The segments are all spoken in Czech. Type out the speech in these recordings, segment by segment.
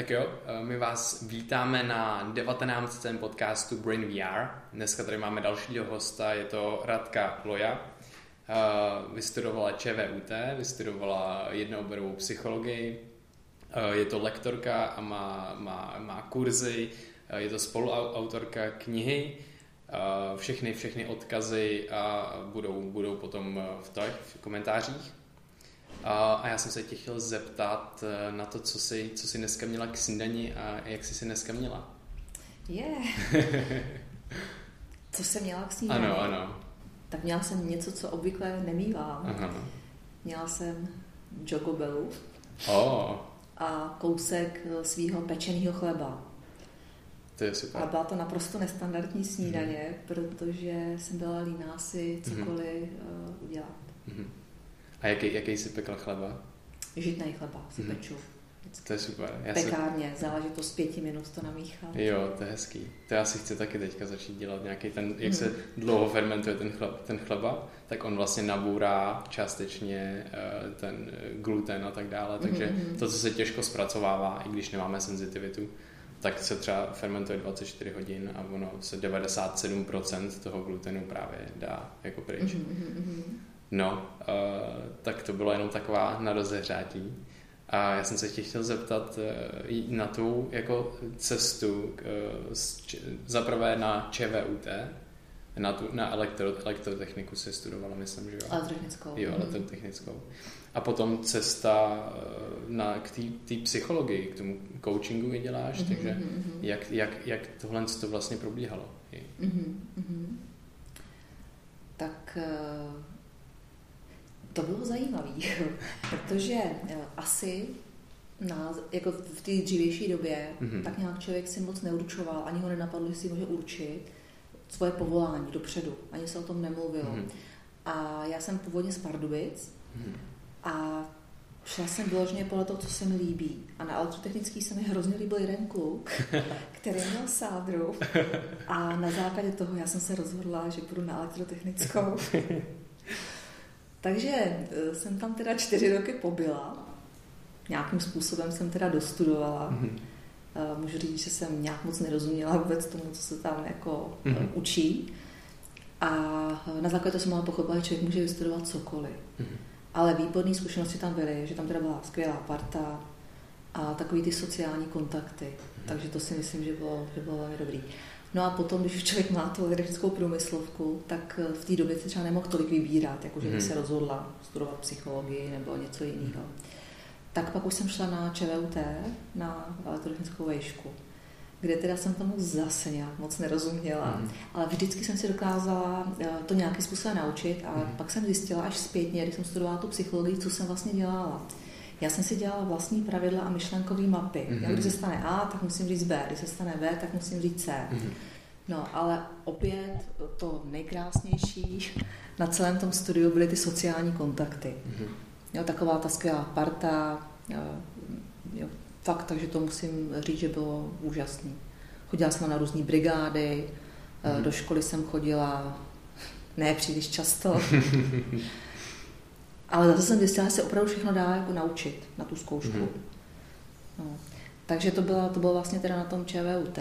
Tak jo, eh, my vás vítáme na 19. podcastu Brain VR. Dneska tady máme dalšího hosta, je to Radka Loja. Eh, vystudovala ČVUT, vystudovala jednooborovou psychologii, eh, je to lektorka a má, má, má kurzy, je to spoluautorka knihy, všechny, všechny odkazy budou, budou potom v těch v komentářích. A já jsem se tě chtěl zeptat eh, na to, co jsi, co jsi dneska měla k snídani a jak jsi si dneska měla. Je. Yeah. co jsem měla k snídani? Ano, ano. Tak měla jsem něco, co obvykle nemývám. Aha. Měla jsem jogobelu. Oh. A kousek eh, svého pečeného chleba. To je super. A byla to naprosto nestandardní snídaně, mm. protože jsem byla líná si mhm. cokoliv mm. uh, udělat. Mm. A jaký, jaký jsi pekl chleba? Žitný chleba si mm-hmm. peču. To je super. Já Pekárně, to z pěti minut to namíchat. Jo, to je hezký. To já si chci taky teďka začít dělat nějaký ten, jak mm. se dlouho fermentuje ten, chleba, ten chleba, tak on vlastně nabourá částečně uh, ten gluten a tak dále, takže mm-hmm. to, co se těžko zpracovává, i když nemáme senzitivitu, tak se třeba fermentuje 24 hodin a ono se 97% toho glutenu právě dá jako pryč. Mm-hmm. No, uh, tak to bylo jenom taková na rozehřátí. A já jsem se tě chtěl zeptat uh, na tu jako cestu, uh, zaprvé na ČVUT, na, tu, na elektro, elektrotechniku se studovala, myslím, že jo? Elektrotechnickou. Jo, mhm. elektrotechnickou. A potom cesta na, k té psychologii, k tomu coachingu i děláš, mm-hmm, takže mm-hmm. Jak, jak, jak tohle to vlastně probíhalo? Mm-hmm, Tak to bylo zajímavé, protože eh, asi na, jako v té dřívější době, mm-hmm. tak nějak člověk si moc neurčoval, ani ho nenapadlo, že si může určit svoje povolání dopředu. Ani se o tom nemluvilo. Mm-hmm. A já jsem původně z Pardubic mm-hmm. a šla jsem vyloženě podle toho, co se mi líbí. A na elektrotechnický se mi hrozně líbil jeden kluk, který měl sádru. A na základě toho já jsem se rozhodla, že půjdu na elektrotechnickou. Takže eh, jsem tam teda čtyři roky pobyla. Nějakým způsobem jsem teda dostudovala. Mm-hmm. Můžu říct, že jsem nějak moc nerozuměla vůbec tomu, co se tam jako mm-hmm. učí. A na základě toho jsem mohla pochopit, že člověk může vystudovat cokoliv. Mm-hmm. Ale výborné zkušenosti tam byly, že tam teda byla skvělá parta a takový ty sociální kontakty. Mm-hmm. Takže to si myslím, že bylo, že bylo velmi dobrý. No a potom, když člověk má tu elektrickou průmyslovku, tak eh, v té době se třeba nemohl tolik vybírat, jakože mm. by se rozhodla studovat psychologii nebo něco jiného. Tak pak už jsem šla na ČVUT, na elektrotechnickou vejšku, kde teda jsem tomu zase nějak moc nerozuměla, mm. ale vždycky jsem si dokázala eh, to nějakým způsobem naučit a mm. pak jsem zjistila až zpětně, když jsem studovala tu psychologii, co jsem vlastně dělala. Já jsem si dělala vlastní pravidla a myšlenkové mapy. Mm-hmm. Já, když se stane A, tak musím říct B, když se stane B, tak musím říct C. Mm-hmm. No, ale opět to nejkrásnější na celém tom studiu byly ty sociální kontakty. Mm-hmm. Jo, taková ta skvělá parta, jo, fakt, takže to musím říct, že bylo úžasný. Chodila jsem na různé brigády, mm-hmm. do školy jsem chodila ne příliš často. Ale zase jsem zjistila, že se opravdu všechno dá jako naučit na tu zkoušku. Mm-hmm. No. Takže to bylo, to bylo vlastně teda na tom ČVUT,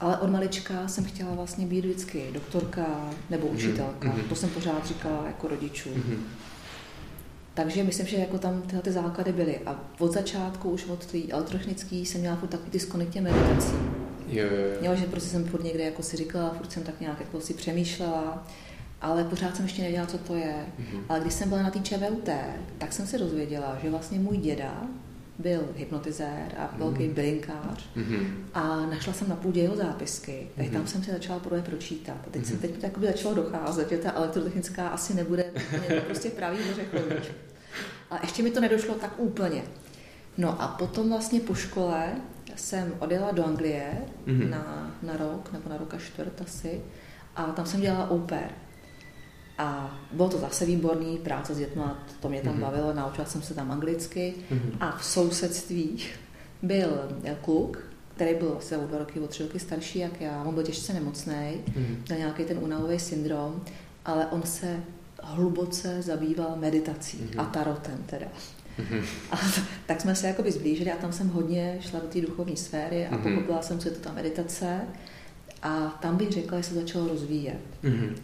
ale od malička jsem chtěla vlastně být vždycky doktorka nebo mhm. učitelka. Mm-hmm. To jsem pořád říkala jako rodičů. Mm-hmm. Takže myslím, že jako tam tyhle ty základy byly. A od začátku, už od té elektrotechnické, jsem měla furt takový ty těm meditací. Jo, jo, jo. jo, že prostě jsem furt někde jako si říkala, furt jsem tak nějak jako si přemýšlela ale pořád jsem ještě nevěděla, co to je. Mm-hmm. Ale když jsem byla na té ČVUT, tak jsem se dozvěděla, že vlastně můj děda byl hypnotizér a mm-hmm. velký bylinkář mm-hmm. a našla jsem na půdě jeho zápisky, tak mm-hmm. tam jsem se začala prvé pročítat. A teď mm-hmm. se teď takoby začalo docházet, že ta elektrotechnická asi nebude prostě pravý ořechový. A ještě mi to nedošlo tak úplně. No a potom vlastně po škole jsem odjela do Anglie mm-hmm. na, na rok, nebo na rok a čtvrt asi, a tam jsem dělala au pair. A bylo to zase výborný, práce s dětma, to mě tam mm-hmm. bavilo, naučila jsem se tam anglicky. Mm-hmm. A v sousedství byl kluk, který byl asi o dva roky, o tři roky starší jak já, on byl těžce nemocný, mm-hmm. měl nějaký ten únavový syndrom, ale on se hluboce zabýval meditací mm-hmm. a tarotem teda. Mm-hmm. A tak jsme se jakoby zblížili a tam jsem hodně šla do té duchovní sféry a mm-hmm. pochopila jsem, co je to ta meditace a tam bych řekla, že se začalo rozvíjet. Mm-hmm.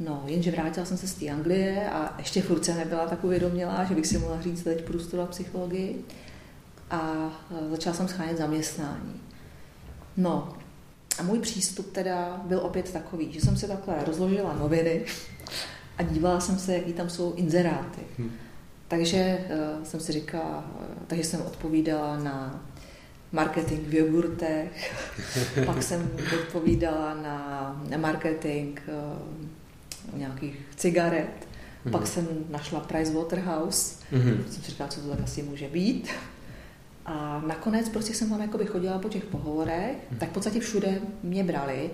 No, jenže vrátila jsem se z té Anglie a ještě furt jsem nebyla tak uvědomělá, že bych si mohla říct, teď půjdu studovat psychologii. A e, začala jsem schánět zaměstnání. No, a můj přístup teda byl opět takový, že jsem se takhle rozložila noviny a dívala jsem se, jaký tam jsou inzeráty. Hmm. Takže uh, jsem si říkala, uh, takže jsem odpovídala na marketing v jogurtech, pak jsem odpovídala na, na marketing uh, nějakých cigaret, mm-hmm. pak jsem našla Price Waterhouse, mm-hmm. jsem si říkala, co to tak asi může být. A nakonec prostě jsem tam jakoby chodila po těch pohovorech, mm-hmm. tak v podstatě všude mě brali,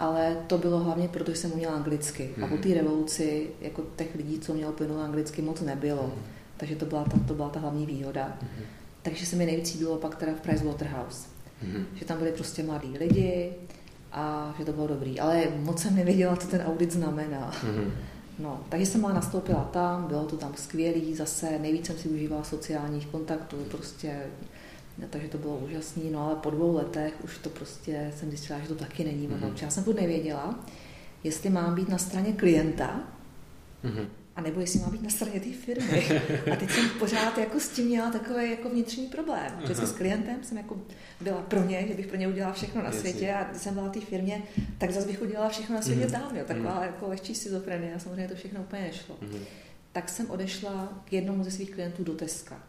ale to bylo hlavně proto, že jsem uměla anglicky. Mm-hmm. A po mhm. té revoluci jako těch lidí, co mělo plynul anglicky, moc nebylo. Mm-hmm. Takže to byla ta, to byla ta hlavní výhoda. Mm-hmm. Takže se mi nejvíc líbilo pak teda v Price Waterhouse. Mm-hmm. Že tam byli prostě mladí lidi a že to bylo dobrý. Ale moc jsem nevěděla, co ten audit znamená. Mm-hmm. No, takže jsem má nastoupila tam, bylo to tam skvělý, zase nejvíc jsem si užívala sociálních kontaktů, prostě, takže to bylo úžasné, no ale po dvou letech už to prostě jsem zjistila, že to taky není ono. Mm-hmm. Já jsem furt nevěděla, jestli mám být na straně klienta, mm-hmm a nebo jestli má být na straně té firmy. A teď jsem pořád jako s tím měla takový jako vnitřní problém. Že s klientem jsem jako byla pro ně, že bych pro ně udělala všechno na světě a když jsem byla v té firmě, tak zase bych udělala všechno na světě mm. tam. Jo. Taková mm. jako lehčí schizofrenie a samozřejmě to všechno úplně nešlo. Mm. Tak jsem odešla k jednomu ze svých klientů do Teska.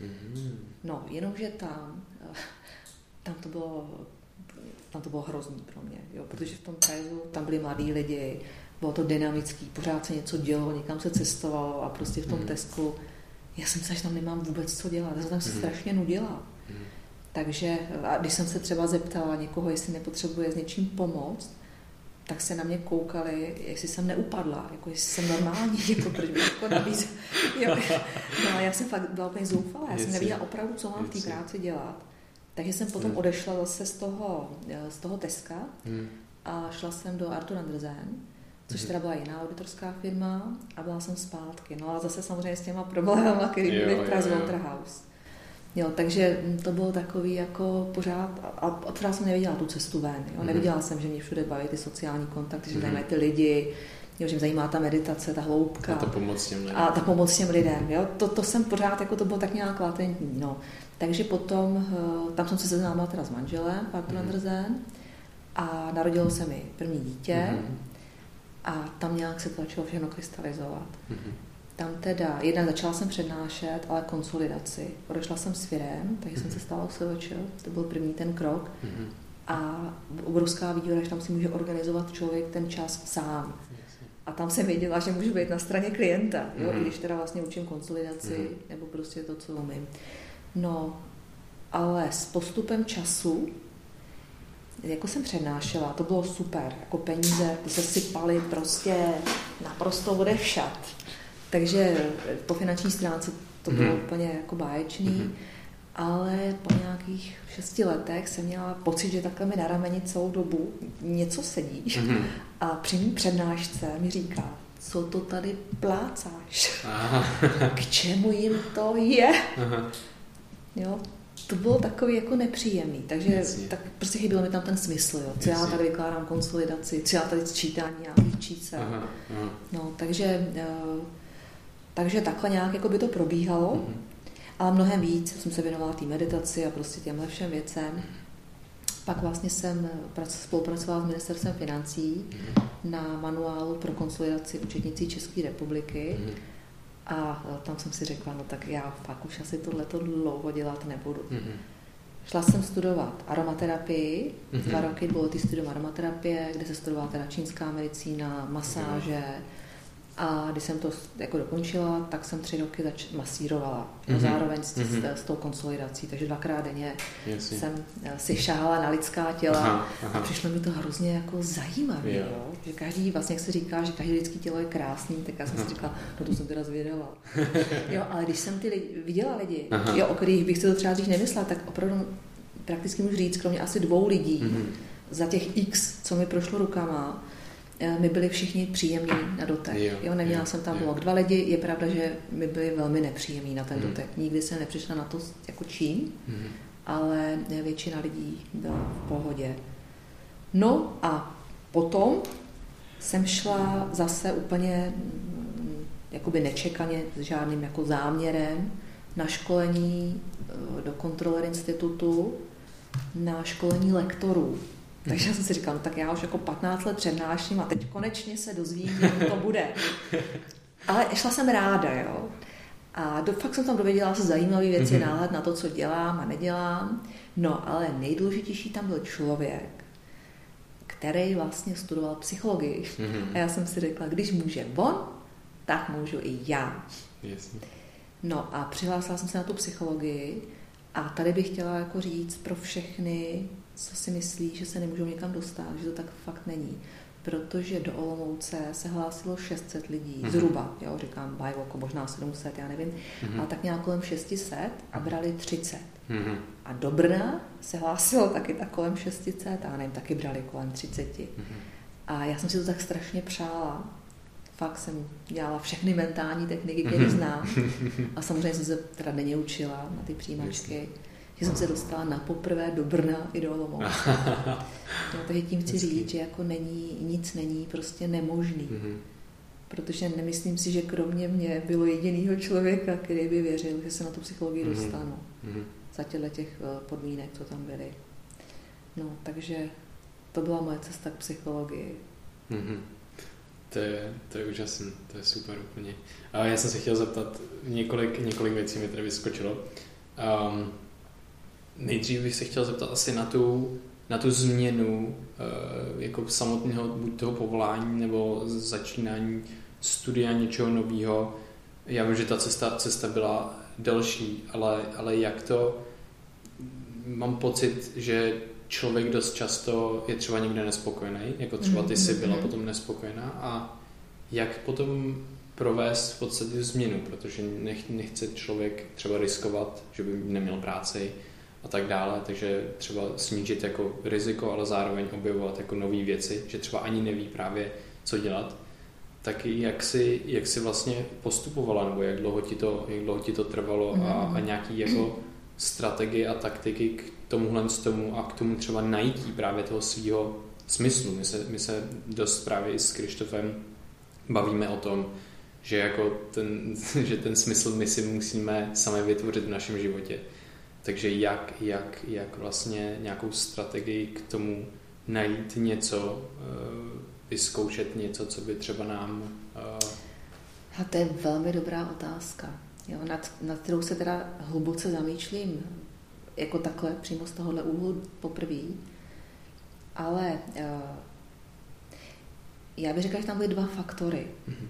Mm. No, jenomže tam, tam to bylo tam to bylo hrozný pro mě, jo, protože v tom Prajzu tam byli mladí lidi, bylo to dynamický, pořád se něco dělo, někam se cestovalo a prostě v tom mm. Tesku já jsem se, že tam nemám vůbec co dělat, já jsem se mm. strašně nudila. Mm. Takže a když jsem se třeba zeptala někoho, jestli nepotřebuje s něčím pomoct, tak se na mě koukali, jestli jsem neupadla, jako jestli jsem normální, jako proč bych jako nabízel. Jo. No a já jsem fakt byla úplně zoufalá, já jsem nevěděla opravdu, co mám v té práci dělat. Takže jsem potom odešla zase z toho, z toho Teska hmm. a šla jsem do Artur Andersen, což mhm. teda byla jiná auditorská firma a byla jsem zpátky. No a zase samozřejmě s těma problémy, které byly v Praze Waterhouse. Jo, takže to bylo takový jako pořád, a, a pořád jsem neviděla tu cestu ven. Jo. Mhm. Neviděla jsem, že mě všude baví ty sociální kontakty, že zajímají ty lidi, jo, že mě zajímá ta meditace, ta hloubka. A ta pomoc těm lidem. A ta pomoc těm lidem. Jo. To, to jsem pořád, jako to bylo tak nějak latentní. No. Takže potom, eh, tam jsem se seznámila teda s manželem, Parton mm. Andersen, a narodilo se mi první dítě. Mm. A tam nějak se to začalo všechno krystalizovat. Mm-hmm. Tam teda, jednak začala jsem přednášet, ale konsolidaci. Odešla jsem s firem, takže mm-hmm. jsem se mhm. stala OSVČ, to byl první ten krok. Mm-hmm. A obrovská výhoda, že tam si může organizovat člověk ten čas sám. A tam jsem věděla, že můžu být na straně klienta, jo? Mm-hmm. i když teda vlastně učím konsolidaci, mm-hmm. nebo prostě to, co umím. No, ale s postupem času jako jsem přednášela, to bylo super, jako peníze, ty se sypaly prostě naprosto odevšat. Takže po finanční stránce to bylo mm-hmm. úplně jako báječný, mm-hmm. ale po nějakých šesti letech jsem měla pocit, že takhle mi na rameni celou dobu něco sedí mm-hmm. a při mý přednášce mi říká, co to tady plácáš? Aha. K čemu jim to je? Aha. Jo, to bylo takový jako nepříjemný, takže Jasně. tak prostě chyběl mi tam ten smysl, jo. co Jasně. já tady vykládám konsolidaci, co já tady čítání nějakých čísel. Aha, aha. No, takže, uh, takže takhle nějak jako by to probíhalo, uh-huh. ale mnohem víc jsem se věnovala té meditaci a prostě těmhle všem věcem. Pak vlastně jsem spolupracovala s ministerstvem financí uh-huh. na manuálu pro konsolidaci účetnicí České republiky. Uh-huh a e, tam jsem si řekla, no tak já fakt už asi tohleto dlouho dělat nebudu. Mm-hmm. Šla jsem studovat aromaterapii, mm-hmm. dva roky bylo ty studium aromaterapie, kde se studovala teda čínská medicína, masáže, mm-hmm a když jsem to jako dokončila, tak jsem tři roky zač- masírovala. Mm-hmm. zároveň s, mm-hmm. s, s tou konsolidací. Takže dvakrát denně Jasně. jsem eh, si šahala na lidská těla aha, aha. a přišlo mi to hrozně jako zajímavé. Jo? Že každý, vlastně jak se říká, že každý lidský tělo je krásný, tak já jsem aha. si říkala, no to jsem teda zvědala. jo, ale když jsem ty lidi, viděla lidi, jo, o kterých bych si to třeba dřív nemyslela, tak opravdu prakticky můžu říct, kromě asi dvou lidí, mm-hmm. za těch x, co mi prošlo rukama, my byli všichni příjemní na dotek. Jo, jo neměla jo, jsem tam blok dva lidi, je pravda, že my byli velmi nepříjemní na ten mm. dotek. Nikdy jsem nepřišla na to jako čím, mm. ale většina lidí byla v pohodě. No a potom jsem šla zase úplně mm, jakoby nečekaně s žádným jako záměrem na školení eh, do kontroler institutu, na školení lektorů. Takže jsem si říkala, no tak já už jako 15 let přednáším a teď konečně se dozvím, jak to bude. Ale šla jsem ráda, jo. A do, fakt jsem tam dověděla se zajímavé věci, mm-hmm. náhled na to, co dělám a nedělám. No, ale nejdůležitější tam byl člověk, který vlastně studoval psychologii. Mm-hmm. A já jsem si řekla, když může on, tak můžu i já. Jasně. No a přihlásila jsem se na tu psychologii a tady bych chtěla jako říct pro všechny, co si myslí, že se nemůžou někam dostat, že to tak fakt není. Protože do Olomouce se hlásilo 600 lidí, mm-hmm. zhruba, jo, říkám bajvoko, možná 700, já nevím, mm-hmm. ale tak nějak kolem 600 a brali 30. Mm-hmm. A do Brna se hlásilo taky tak kolem 600 a nevím, taky brali kolem 30. Mm-hmm. A já jsem si to tak strašně přála. Fakt jsem dělala všechny mentální techniky, které mm-hmm. znám. A samozřejmě jsem se teda denně učila na ty přijímačky. Že jsem se dostala na poprvé do Brna i do Olomouce. no, takže tím chci říct, že jako není, nic není prostě nemožný. Mm-hmm. Protože nemyslím si, že kromě mě bylo jedinýho člověka, který by věřil, že se na tu psychologii mm-hmm. dostanu. Mm-hmm za těchto těch eh, podmínek, co tam byly. No, takže to byla moje cesta k psychologii. Mm-hmm. To je, to je úžasné, to je super úplně. A já jsem se chtěl zeptat, několik, několik věcí mi tady vyskočilo. Um, nejdřív bych se chtěl zeptat asi na tu, na tu změnu uh, jako samotného buď toho povolání nebo začínání studia něčeho nového. Já vím, že ta cesta, cesta byla delší, ale, ale jak to, mám pocit, že člověk dost často je třeba někde nespokojený, jako třeba ty jsi byla mm-hmm. potom nespokojená a jak potom provést v podstatě změnu, protože nech, nechce člověk třeba riskovat, že by neměl práci a tak dále, takže třeba snížit jako riziko, ale zároveň objevovat jako nové věci, že třeba ani neví právě, co dělat tak jak jsi, jak jsi vlastně postupovala, nebo jak dlouho ti to, jak dlouho ti to trvalo a, a nějaký jako strategie a taktiky k tomuhle z tomu a k tomu třeba najítí právě toho svého smyslu. My se, my se dost právě i s Krištofem bavíme o tom, že jako ten, že ten smysl my si musíme sami vytvořit v našem životě. Takže jak, jak, jak vlastně nějakou strategii k tomu najít něco, eh, vyzkoušet něco, co by třeba nám... Uh... A to je velmi dobrá otázka, jo, nad, nad kterou se teda hluboce zamýšlím jako takhle, přímo z tohohle úhlu poprvé. Ale uh, já bych řekla, že tam byly dva faktory. Mm-hmm.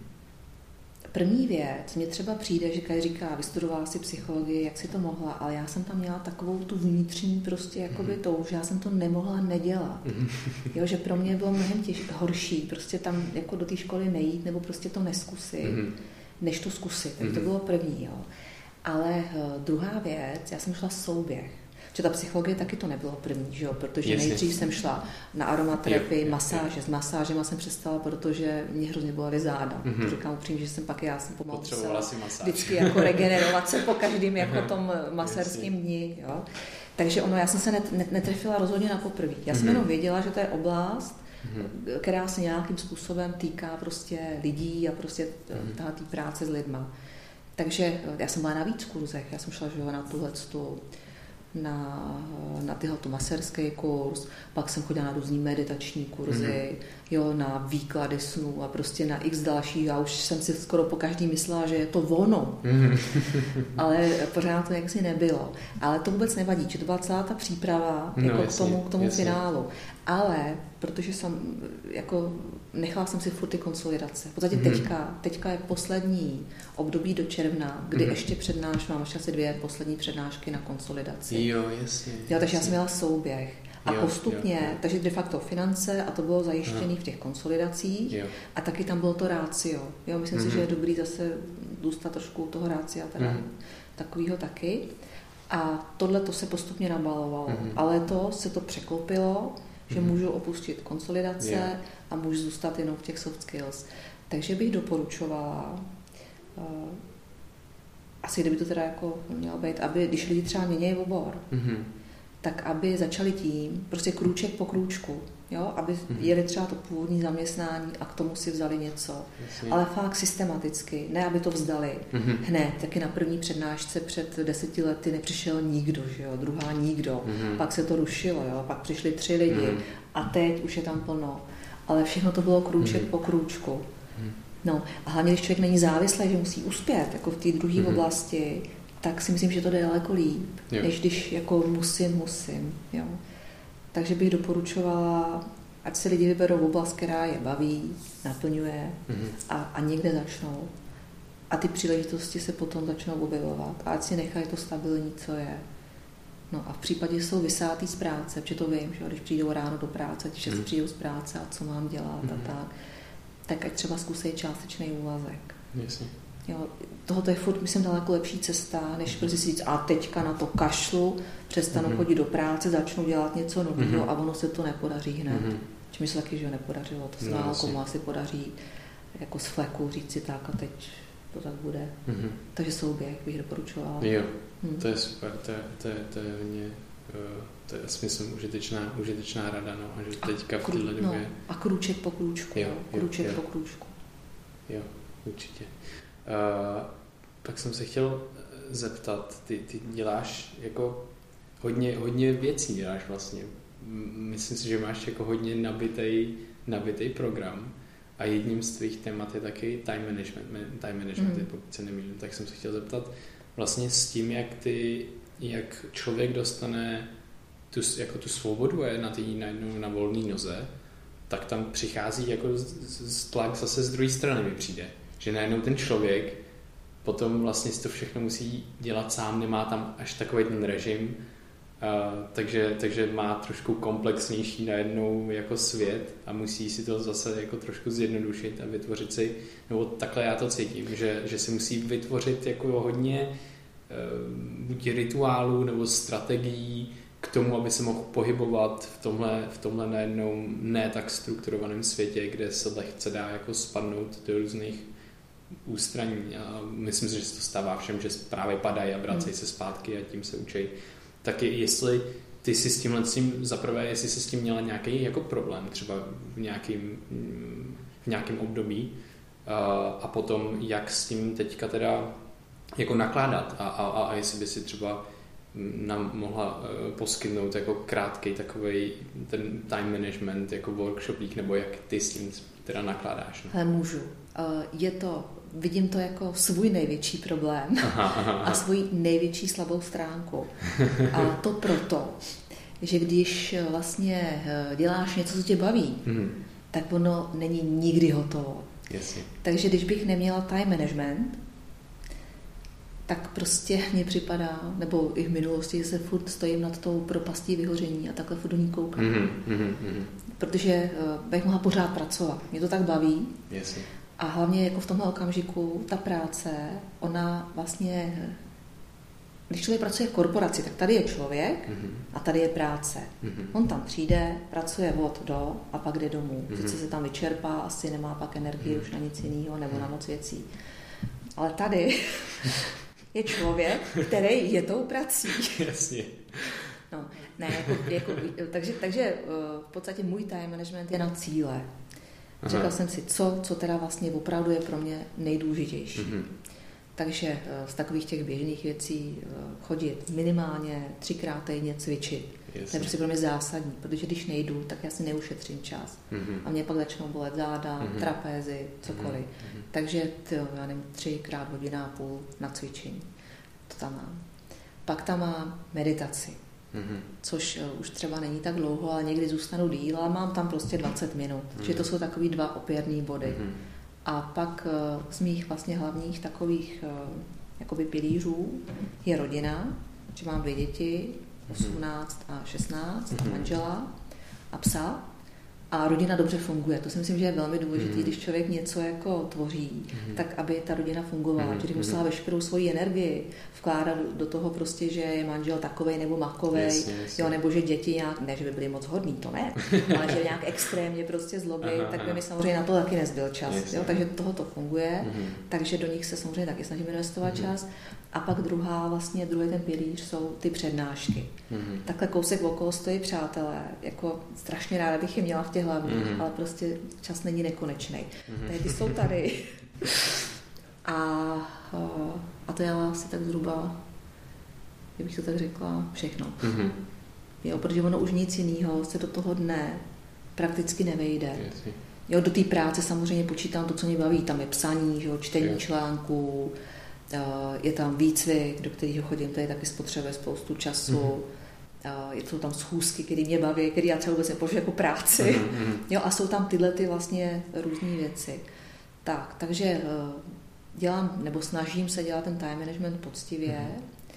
První věc, mně třeba přijde, že Kaj říká, vystudovala si psychologii, jak si to mohla, ale já jsem tam měla takovou tu vnitřní prostě jakoby mm. to, že já jsem to nemohla nedělat. Mm. Jo, že pro mě bylo mnohem těž, horší prostě tam jako do té školy nejít nebo prostě to neskusit, mm. než to zkusit. Tak to bylo první, jo. Ale uh, druhá věc, já jsem šla souběh. Že ta psychologie taky to nebylo první, že jo? protože Jasně. nejdřív jsem šla na aromaterapii, masáže. S masážem jsem přestala, protože mě hrozně bolely záda. Mm-hmm. Říkám upřímně, že jsem pak já jsem pomalu Potřebovala si masáž. vždycky jako regenerovat se po každém jako tom maserském dni. Jo? Takže ono, já jsem se net, net, netrefila rozhodně na poprvé. Já jsem mm-hmm. jenom věděla, že to je oblast, mm-hmm. která se nějakým způsobem týká prostě lidí a prostě mm-hmm. té práce s lidma. Takže já jsem byla na víc kurzech, já jsem šla že, na tuhle tu na, na tyhle tu maserský kurz, pak jsem chodila na různý meditační kurzy, mm. Jo, na výklady snů a prostě na x dalších a už jsem si skoro po každý myslela, že je to ono. Mm. Ale pořád to jaksi nebylo. Ale to vůbec nevadí, že to byla celá ta příprava no, jako jasně, k tomu, k tomu finálu. Ale protože jsem, jako nechala jsem si furt ty konsolidace. V podstatě mm. teďka, teďka je poslední období do června, kdy mm. ještě přednáš, mám ještě asi dvě poslední přednášky na konsolidaci. Jo, jasně. Jo, takže jasně. já jsem měla souběh. A jo, postupně, jo, jo. takže de facto finance a to bylo zajištěné v těch konsolidacích jo. a taky tam bylo to rácio. Jo, myslím mm-hmm. si, že je dobrý zase zůstat trošku toho rácia teda mm. takového taky. A tohle to se postupně nabalovalo. Mm-hmm. Ale to se to překlopilo že mm. můžu opustit konsolidace yeah. a můžu zůstat jenom v těch soft skills. Takže bych doporučovala, uh, asi kdyby to teda jako mělo být, aby když lidi třeba mění obor, mm-hmm. Tak aby začali tím, prostě krůček po krůčku, jo, aby mm-hmm. jeli třeba to původní zaměstnání a k tomu si vzali něco. Jasně. Ale fakt systematicky, ne aby to vzdali mm-hmm. hned, taky na první přednášce před deseti lety nepřišel nikdo, že jo, druhá nikdo, mm-hmm. pak se to rušilo, jo, pak přišli tři lidi mm-hmm. a teď už je tam plno. Ale všechno to bylo krůček mm-hmm. po krůčku. Mm-hmm. No a hlavně, když člověk není závislý, že musí uspět, jako v té druhé mm-hmm. oblasti, tak si myslím, že to jde daleko líp, jo. než když jako musím, musím, jo. Takže bych doporučovala, ať si lidi vyberou oblast, která je baví, naplňuje mm-hmm. a, a někde začnou. A ty příležitosti se potom začnou objevovat. A ať si nechají to stabilní, co je. No a v případě, že jsou vysátý z práce, protože to vím, že když přijdou ráno do práce, když mm. přijdou z práce a co mám dělat mm. a mhm. tak, tak ať třeba zkusí částečný úvazek. Jasně. Jo, tohoto je furt, myslím, daleko lepší cesta, než prostě si říct, a teďka na to kašlu, přestanu mm-hmm. chodit do práce, začnu dělat něco nového mm-hmm. a ono se to nepodaří hned. Mm-hmm. Čím se taky, že nepodařilo. To se no, málo komu asi podaří jako z fleku říct si tak a teď to tak bude. Mm-hmm. Takže souběh bych doporučovala. Jo, hmm. to je super, to je, to je, to je uh, to je smysl užitečná, užitečná rada, no, a že teďka v téhle době... No, a krůček po krůčku, jo, jo, krůček jo. po krůčku. Jo, určitě. Uh, pak jsem se chtěl zeptat, ty, ty děláš jako hodně, hodně věcí děláš vlastně. Myslím si, že máš jako hodně nabitej, nabitej program a jedním z tvých témat je taky time management, time management mm. pokud se nemýlím, tak jsem se chtěl zeptat vlastně s tím, jak ty, jak člověk dostane tu, jako tu svobodu je na tý najednou na volné noze, tak tam přichází jako z, z tlak zase z druhé strany mi přijde že najednou ten člověk potom vlastně si to všechno musí dělat sám, nemá tam až takový ten režim, uh, takže, takže má trošku komplexnější najednou jako svět a musí si to zase jako trošku zjednodušit a vytvořit si, nebo takhle já to cítím, že, že si musí vytvořit jako hodně uh, buď rituálů nebo strategií k tomu, aby se mohl pohybovat v tomhle, v tomhle najednou ne tak strukturovaném světě, kde se lehce dá jako spadnout do různých ústraní a myslím si, že se to stává všem, že právě padají a vracejí hmm. se zpátky a tím se učí. Taky jestli ty si s tímhle tím, zaprvé, jestli jsi s tím měla nějaký jako problém, třeba v nějakým, v nějakém období a potom jak s tím teďka teda jako nakládat a, a, a jestli by si třeba nám mohla e, poskytnout jako krátký takový ten time management jako workshopík, nebo jak ty s tím teda nakládáš. No? Můžu. E, je to vidím to jako svůj největší problém aha, aha, aha. a svůj největší slabou stránku. A to proto, že když vlastně eh, děláš něco, co tě baví, hmm. tak ono není nikdy hotovo. Jasně. Takže když bych neměla time management, tak prostě mně připadá, nebo i v minulosti, se furt stojím nad tou propastí vyhoření a takhle furt do ní koukám. Mm-hmm, mm-hmm. Protože uh, bych mohla pořád pracovat. Mě to tak baví. Jasně. A hlavně jako v tomhle okamžiku ta práce, ona vlastně, když člověk pracuje v korporaci, tak tady je člověk mm-hmm. a tady je práce. Mm-hmm. On tam přijde, pracuje od do a pak jde domů. Mm-hmm. Sice se tam vyčerpá, asi nemá pak energii mm-hmm. už na nic jiného nebo na moc věcí. Ale tady je člověk, který je tou prací. Jasně. No, ne, jako, jako, takže, takže eh, v podstatě můj time management je na cíle. Řekla jsem si, co, co teda vlastně opravdu je pro mě nejdůležitější. Mm-hmm. Takže eh, z takových těch běžných věcí eh, chodit minimálně třikrát týdně cvičit. Jasně. To je prostě pro mě zásadní, protože když nejdu, tak já si neušetřím čas. Mm-hmm. A mě pak začnou bolet záda, mm-hmm. trapézy, cokoliv. Mm-hmm. Takže ty, já nevím, třikrát hodina a půl na cvičení. To tam mám. Pak tam mám meditaci mm-hmm. což uh, už třeba není tak dlouho, ale někdy zůstanu díl a mám tam prostě 20 minut. Mm-hmm. Že to jsou takový dva opěrný body. Mm-hmm. A pak uh, z mých vlastně hlavních takových uh, jakoby pilířů je rodina, že mám dvě děti, 18 mhm. a 16, mm-hmm. a manžela a psa. A rodina dobře funguje. To si myslím, že je velmi důležité, mm. když člověk něco jako tvoří, mm. tak aby ta rodina fungovala. Mm. Že musela veškerou svoji energii vkládat do toho prostě, že je manžel takovej nebo makovej, yes, yes, jo, nebo že děti nějak, ne, že by byli moc hodní, to ne, ale že nějak extrémně prostě zlobí, tak by mi samozřejmě na to taky nezbyl čas. Yes, jo, takže toho to funguje, mm. takže do nich se samozřejmě taky snažíme investovat mm. čas. A pak druhá, vlastně druhý ten pilíř jsou ty přednášky. Mm-hmm. Takhle kousek okolo stojí přátelé. Jako strašně ráda bych je měla v těch hlavních, mm-hmm. ale prostě čas není nekonečný. Mm-hmm. Takže ty jsou tady. a, a to je asi tak zhruba, kdybych to tak řekla, všechno. Mm-hmm. Jo, protože ono už nic jiného se do toho dne prakticky nevejde. Jo, do té práce samozřejmě počítám to, co mě baví. Tam je psaní, že jo, čtení článků, je tam výcvik, do kterého chodím, tady taky spotřebuje spoustu času. Mm-hmm. Jsou tam schůzky, které mě baví, které já třeba vůbec nepovažuji jako práci. Mm-hmm. Jo, a jsou tam tyhle ty vlastně různé věci. Tak, takže eh, dělám, nebo snažím se dělat ten time management poctivě. Mm-hmm.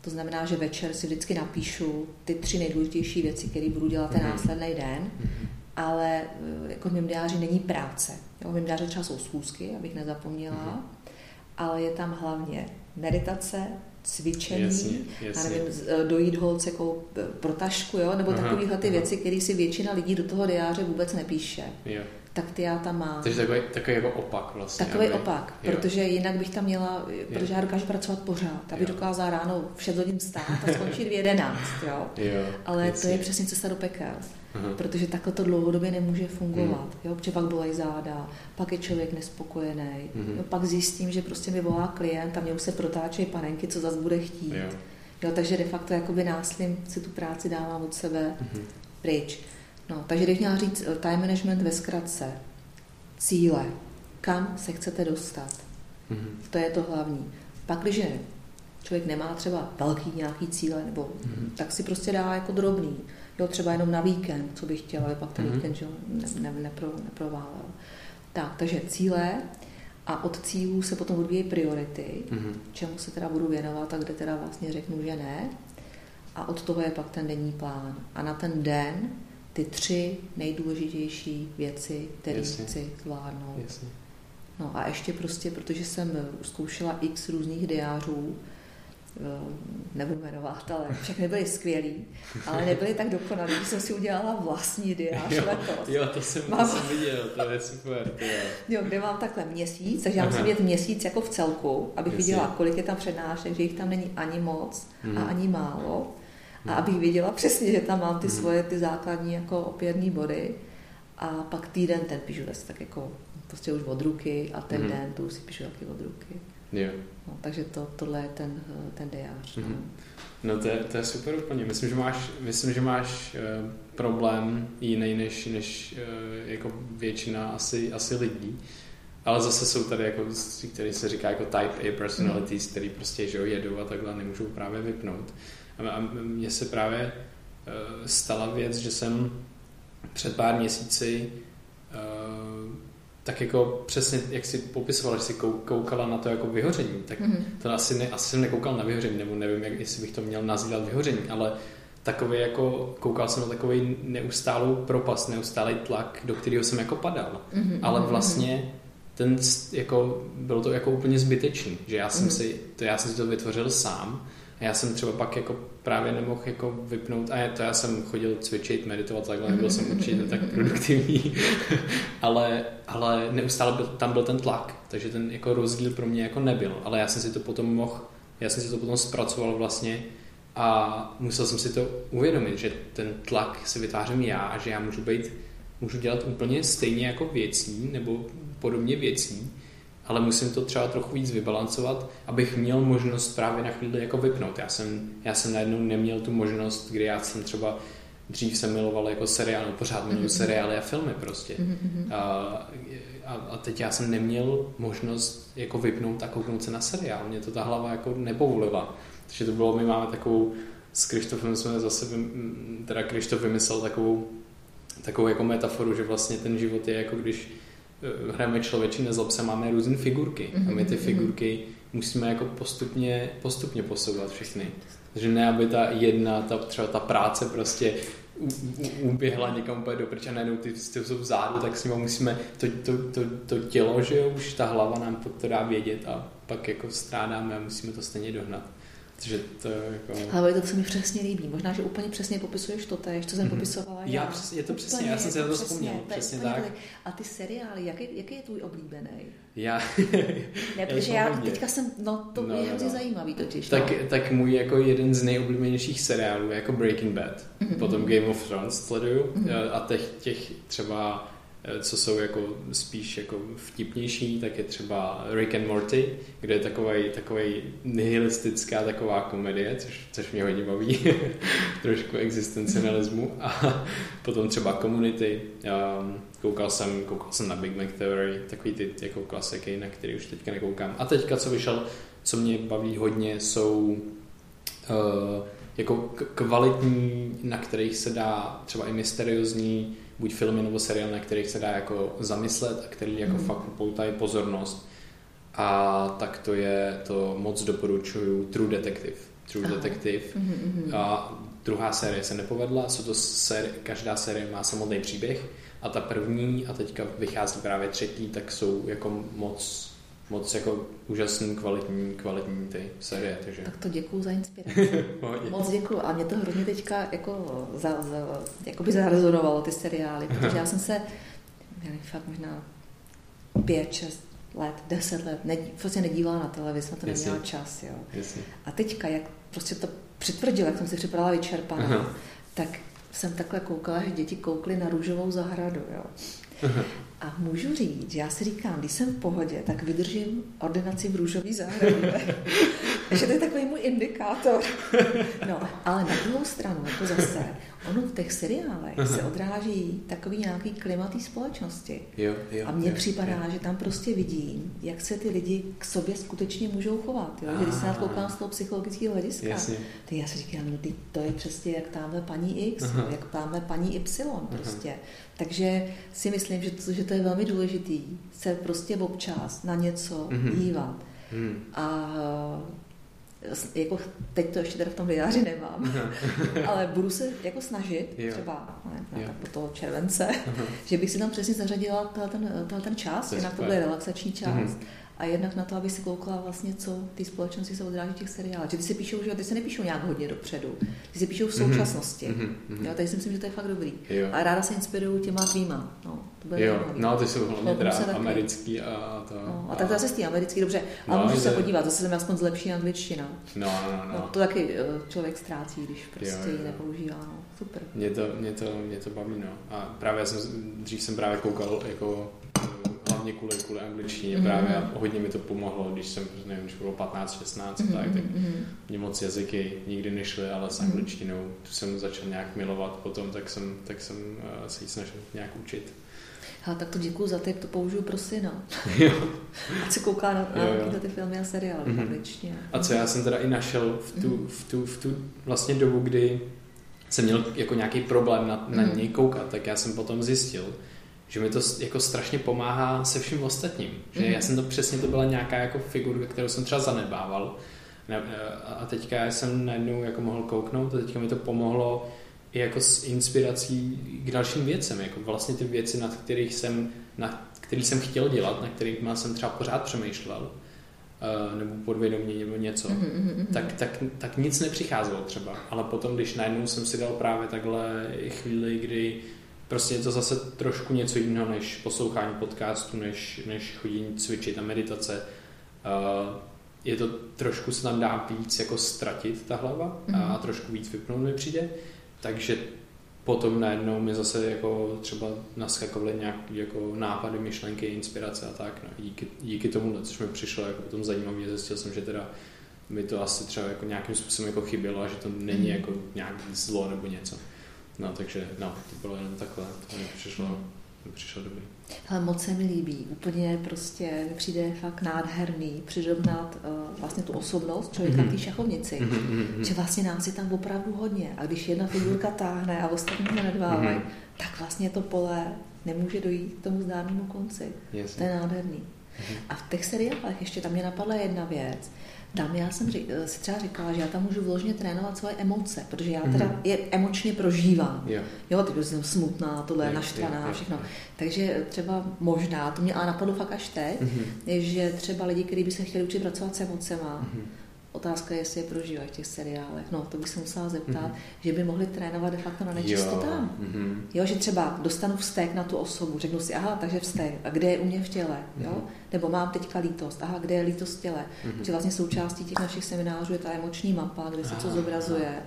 To znamená, že večer si vždycky napíšu ty tři nejdůležitější věci, které budu dělat ten mm-hmm. následný den, mm-hmm. ale eh, jako v mém diáři není práce. Jo, v mém diáři třeba jsou schůzky, abych nezapomněla. Mm-hmm ale je tam hlavně meditace, cvičení, jasně, jasně. nevím, e, dojít holce jako pro tašku, jo? nebo takovéhle ty aha. věci, které si většina lidí do toho diáře vůbec nepíše. Jo. Tak ty já tam mám. Takže takový, takový jako opak vlastně. Takový aby... opak, jo. protože jinak bych tam měla, protože jo. já dokážu pracovat pořád, aby dokázala ráno v 6 hodin stát a skončit v 11, jo. jo Ale jasně. to je přesně cesta do pekel. Aha. protože takhle to dlouhodobě nemůže fungovat. Hmm. Jo, protože pak bolej záda, pak je člověk nespokojený. Hmm. Jo, pak zjistím, že prostě mi volá klient a mě už se protáčejí panenky, co zase bude chtít. Jo. Jo, takže de facto jakoby náslím si tu práci dávám od sebe hmm. pryč. No, takže když měla říct eh, time management ve zkratce, cíle, kam se chcete dostat. Hmm. To je to hlavní. Pak, když člověk nemá třeba velký nějaký cíle, nebo hmm. tak si prostě dá jako drobný jo, třeba jenom na víkend, co bych chtěla, ale pak ten mm-hmm. víkend že ne, ne, nepro, neproválel. Tak, takže cíle a od cílů se potom odvíjí priority, mm-hmm. čemu se teda budu věnovat a kde teda vlastně řeknu, že ne. A od toho je pak ten denní plán. A na ten den ty tři nejdůležitější věci, které chci zvládnout. Jasně. No a ještě prostě, protože jsem zkoušela x různých diářů, nebudu jmenovat, ale všechny byly skvělý, ale nebyly tak dokonalý, že jsem si udělala vlastní diář jo, letos. Jo, to jsem, mám, to jsem viděl, to je super. To je. Jo, kde mám takhle měsíc, takže já musím vidět měsíc jako v celku, abych Jasně. viděla, kolik je tam přednášek, že jich tam není ani moc hmm. a ani málo. A hmm. abych viděla přesně, že tam mám ty hmm. svoje ty základní jako opěrný body. A pak týden ten píšu tak jako prostě už od ruky a ten hmm. den tu si píšu taky od ruky. Jo. No, takže to, tohle je ten, ten diář. Mm-hmm. No to je, to je super úplně. Myslím, že máš, myslím, že máš uh, problém jiný než, než uh, jako většina asi, asi lidí. Ale zase jsou tady, jako, který se říká jako type A personalities, mm. který prostě že jedou a takhle nemůžou právě vypnout. A, a mně se právě uh, stala věc, že jsem před pár měsíci uh, tak jako přesně, jak si popisovala, že si koukala na to jako vyhoření, tak mm-hmm. to asi, ne, asi jsem nekoukal na vyhoření, nebo nevím, jak, jestli bych to měl nazývat vyhoření, ale takový jako, koukal jsem na takový neustálou propast, neustálý tlak, do kterého jsem jako padal. Mm-hmm. Ale vlastně ten, jako, bylo to jako úplně zbytečný, že já jsem mm-hmm. si, to já jsem si to vytvořil sám já jsem třeba pak jako právě nemohl jako vypnout, a to já jsem chodil cvičit, meditovat, takhle nebyl jsem určitě tak produktivní, ale, ale neustále byl, tam byl ten tlak, takže ten jako rozdíl pro mě jako nebyl, ale já jsem si to potom mohl, já jsem si to potom zpracoval vlastně a musel jsem si to uvědomit, že ten tlak si vytvářím já a že já můžu být, můžu dělat úplně stejně jako věcí nebo podobně věcí, ale musím to třeba trochu víc vybalancovat, abych měl možnost právě na chvíli jako vypnout. Já jsem, já jsem najednou neměl tu možnost, kdy já jsem třeba dřív jsem miloval jako seriál, no pořád miluji mm-hmm. seriály a filmy prostě. Mm-hmm. A, a, a teď já jsem neměl možnost jako vypnout a kouknout se na seriál. Mě to ta hlava jako nepovolila. Takže to bylo, my máme takovou, s Krištofem jsme zase, teda Krištof vymyslel takovou, takovou jako metaforu, že vlastně ten život je jako když hrajeme člověčí nezlob se, máme různé figurky mm-hmm. a my ty mhm, figurky musíme jako postupně, postupně posouvat všechny. Takže ne, aby ta jedna, ta, třeba ta práce prostě uběhla někam úplně do pryč a najednou ty, ty jsou vzadu, tak s nimi musíme to, to, to, to, tělo, že jo, už ta hlava nám to dá vědět a pak jako strádáme a musíme to stejně dohnat. Takže to jako... Ale to se mi přesně líbí. Možná, že úplně přesně popisuješ to tež, co jsem mm-hmm. popisovala já. já přes, je to přesně, úplně, já jsem se to vzpomněl. Přesně, přesně tak. A ty seriály, jaký, jaký je tvůj oblíbený? Já... ne, protože já teďka jsem, no to no, je no, hrozně no. zajímavý totiž. Tak, no. tak můj jako jeden z nejoblíbenějších seriálů jako Breaking Bad. Mm-hmm. Potom Game of Thrones sleduju mm-hmm. a těch, těch třeba co jsou jako spíš jako vtipnější, tak je třeba Rick and Morty, kde je takovej, takovej nihilistická taková komedie, což, což mě hodně baví, trošku existencialismu a potom třeba Community, um, koukal jsem, koukal jsem na Big Mac Theory, takový ty jako klasiky, na který už teďka nekoukám. A teďka, co vyšel, co mě baví hodně, jsou uh, jako kvalitní, na kterých se dá třeba i mysteriózní buď filmy nebo seriály, na kterých se dá jako zamyslet a který jako mm. fakt upoutají pozornost. A tak to je, to moc doporučuju True Detective. True Aha. Detective. Mm-hmm. A druhá série se nepovedla, jsou to série, každá série má samotný příběh a ta první a teďka vychází právě třetí, tak jsou jako moc moc jako úžasný, kvalitní, kvalitní ty série. Takže... Tak to děkuju za inspiraci. moc děkuju. A mě to hrozně teďka jako, za, za, jako by zarezonovalo ty seriály, protože já jsem se, já nevím, fakt možná pět, šest let, deset let, ne, prostě nedívala na televizi, na to neměla čas. Jo. Jasně. A teďka, jak prostě to přitvrdilo, jak jsem si připadala vyčerpaná, Aha. tak jsem takhle koukala, že děti koukly na růžovou zahradu. Jo. A můžu říct, já si říkám, když jsem v pohodě, tak vydržím ordinaci v růžový zahradě. Takže to je takový můj indikátor. No, ale na druhou stranu, jako zase, ono v těch seriálech se odráží takový nějaký klimat společnosti. Jo, jo, a mně jo, připadá, jo. že tam prostě vidím, jak se ty lidi k sobě skutečně můžou chovat. Jo? Když se na to koukám z toho psychologického hlediska, Jasně. tak já si říkám, no ty, to je přesně jak tamhle paní X, Aha. jak tamhle paní Y prostě. Aha. Takže si myslím, že to, že to je velmi důležitý se prostě občas na něco mm-hmm. dívat. Mm. A jako teď to ještě teda v tom diáři nemám, ale budu se jako snažit jo. třeba ne, tak po toho července, že bych si tam přesně zařadila ten, ten čas, jinak to bude relaxační část. Mm-hmm a jednak na to, aby si koukala vlastně, co ty společnosti se odráží těch seriálech. Že ty se píšou, že ty se nepíšou nějak hodně dopředu, ty se píšou v mhm. současnosti. Mm-hmm. Jo, takže si myslím, že to je fakt dobrý. Jo. A ráda se inspiruju těma tvýma. No, to bude jo, zajímavý. no ty jsou hlavně teda americký a to. No, a tak zase z té americký, dobře, ale no, můžu se podívat, zase jsem aspoň zlepší angličtina. No, no, no. no to taky eh, člověk ztrácí, když prostě ji nepoužívá. No. Super. Mě to, mě, to, mě to baví, no. A právě jsem, dřív jsem právě koukal jako hlavně kvůli, kvůli angličtině mm-hmm. právě a hodně mi to pomohlo, když jsem, nevím, když bylo 15, 16, mm-hmm. tak, tak mhm. mě moc jazyky nikdy nešly, ale s mhm. angličtinou tu jsem začal nějak milovat potom, tak jsem, tak jsem uh, se ji snažil nějak učit. Ha, tak to děkuji za tip, to použiju pro syna. Jo. Ať se kouká na, na jo, jo. ty filmy a seriály mm-hmm. angličtině. A co já jsem teda i našel v tu, mm-hmm. v tu, v tu vlastně dobu, kdy jsem měl jako nějaký problém na, na mm. něj koukat, tak já jsem potom zjistil, že mi to jako strašně pomáhá se vším ostatním. Že mm-hmm. já jsem to přesně, to byla nějaká jako figurka, kterou jsem třeba zanedbával. A teďka jsem najednou jako mohl kouknout a teďka mi to pomohlo i jako s inspirací k dalším věcem. Jako vlastně ty věci, nad kterých jsem, na který jsem chtěl dělat, na kterých jsem třeba pořád přemýšlel, eh, nebo podvědomě nebo něco, mm-hmm. tak, tak, tak nic nepřicházelo třeba. Ale potom, když najednou jsem si dal právě takhle chvíli, kdy prostě je to zase trošku něco jiného než poslouchání podcastu, než, než chodění cvičit a meditace. Uh, je to trošku se tam dá víc jako ztratit ta hlava mm-hmm. a mhm. trošku víc vypnout mi přijde, takže potom najednou mi zase jako třeba naskakovaly nějaké jako nápady, myšlenky, inspirace a tak. No, díky, díky tomu, což mi přišlo jako potom zajímavé, zjistil jsem, že teda mi to asi třeba jako nějakým způsobem jako chybělo a že to není mm. jako nějak zlo nebo něco. No, takže no, to bylo jenom takhle, to mi přišlo, mi přišlo dobrý. Ale moc se mi líbí, úplně prostě mi přijde fakt nádherný přirovnat uh, vlastně tu osobnost člověka mm-hmm. té šachovnici, mm-hmm. že vlastně nás je tam opravdu hodně a když jedna figurka táhne a ostatní to nedvávají, mm-hmm. tak vlastně to pole nemůže dojít k tomu zdárnému konci. Yes. To je nádherný. A v těch seriálech ještě tam mě napadla jedna věc, tam já jsem řík, si třeba říkala, že já tam můžu vložně trénovat svoje emoce, protože já teda mm-hmm. je emočně prožívám. Jo, jo teď jsem smutná, tohle je naštvaná, všechno. Jo. Takže třeba možná, to mě ale napadlo fakt až teď, mm-hmm. že třeba lidi, kteří by se chtěli učit pracovat s emocema, mm-hmm Otázka je, jestli je prožívají v těch seriálech. No, to bych se musela zeptat, mm-hmm. že by mohli trénovat de facto na nečistotám. Jo. Mm-hmm. jo, že třeba dostanu vztek na tu osobu, řeknu si, aha, takže vztek, a kde je u mě v těle, mm-hmm. jo? Nebo mám teďka lítost, aha, kde je lítost v těle. Mm-hmm. Protože vlastně součástí těch našich seminářů je ta emoční mapa, kde se co zobrazuje.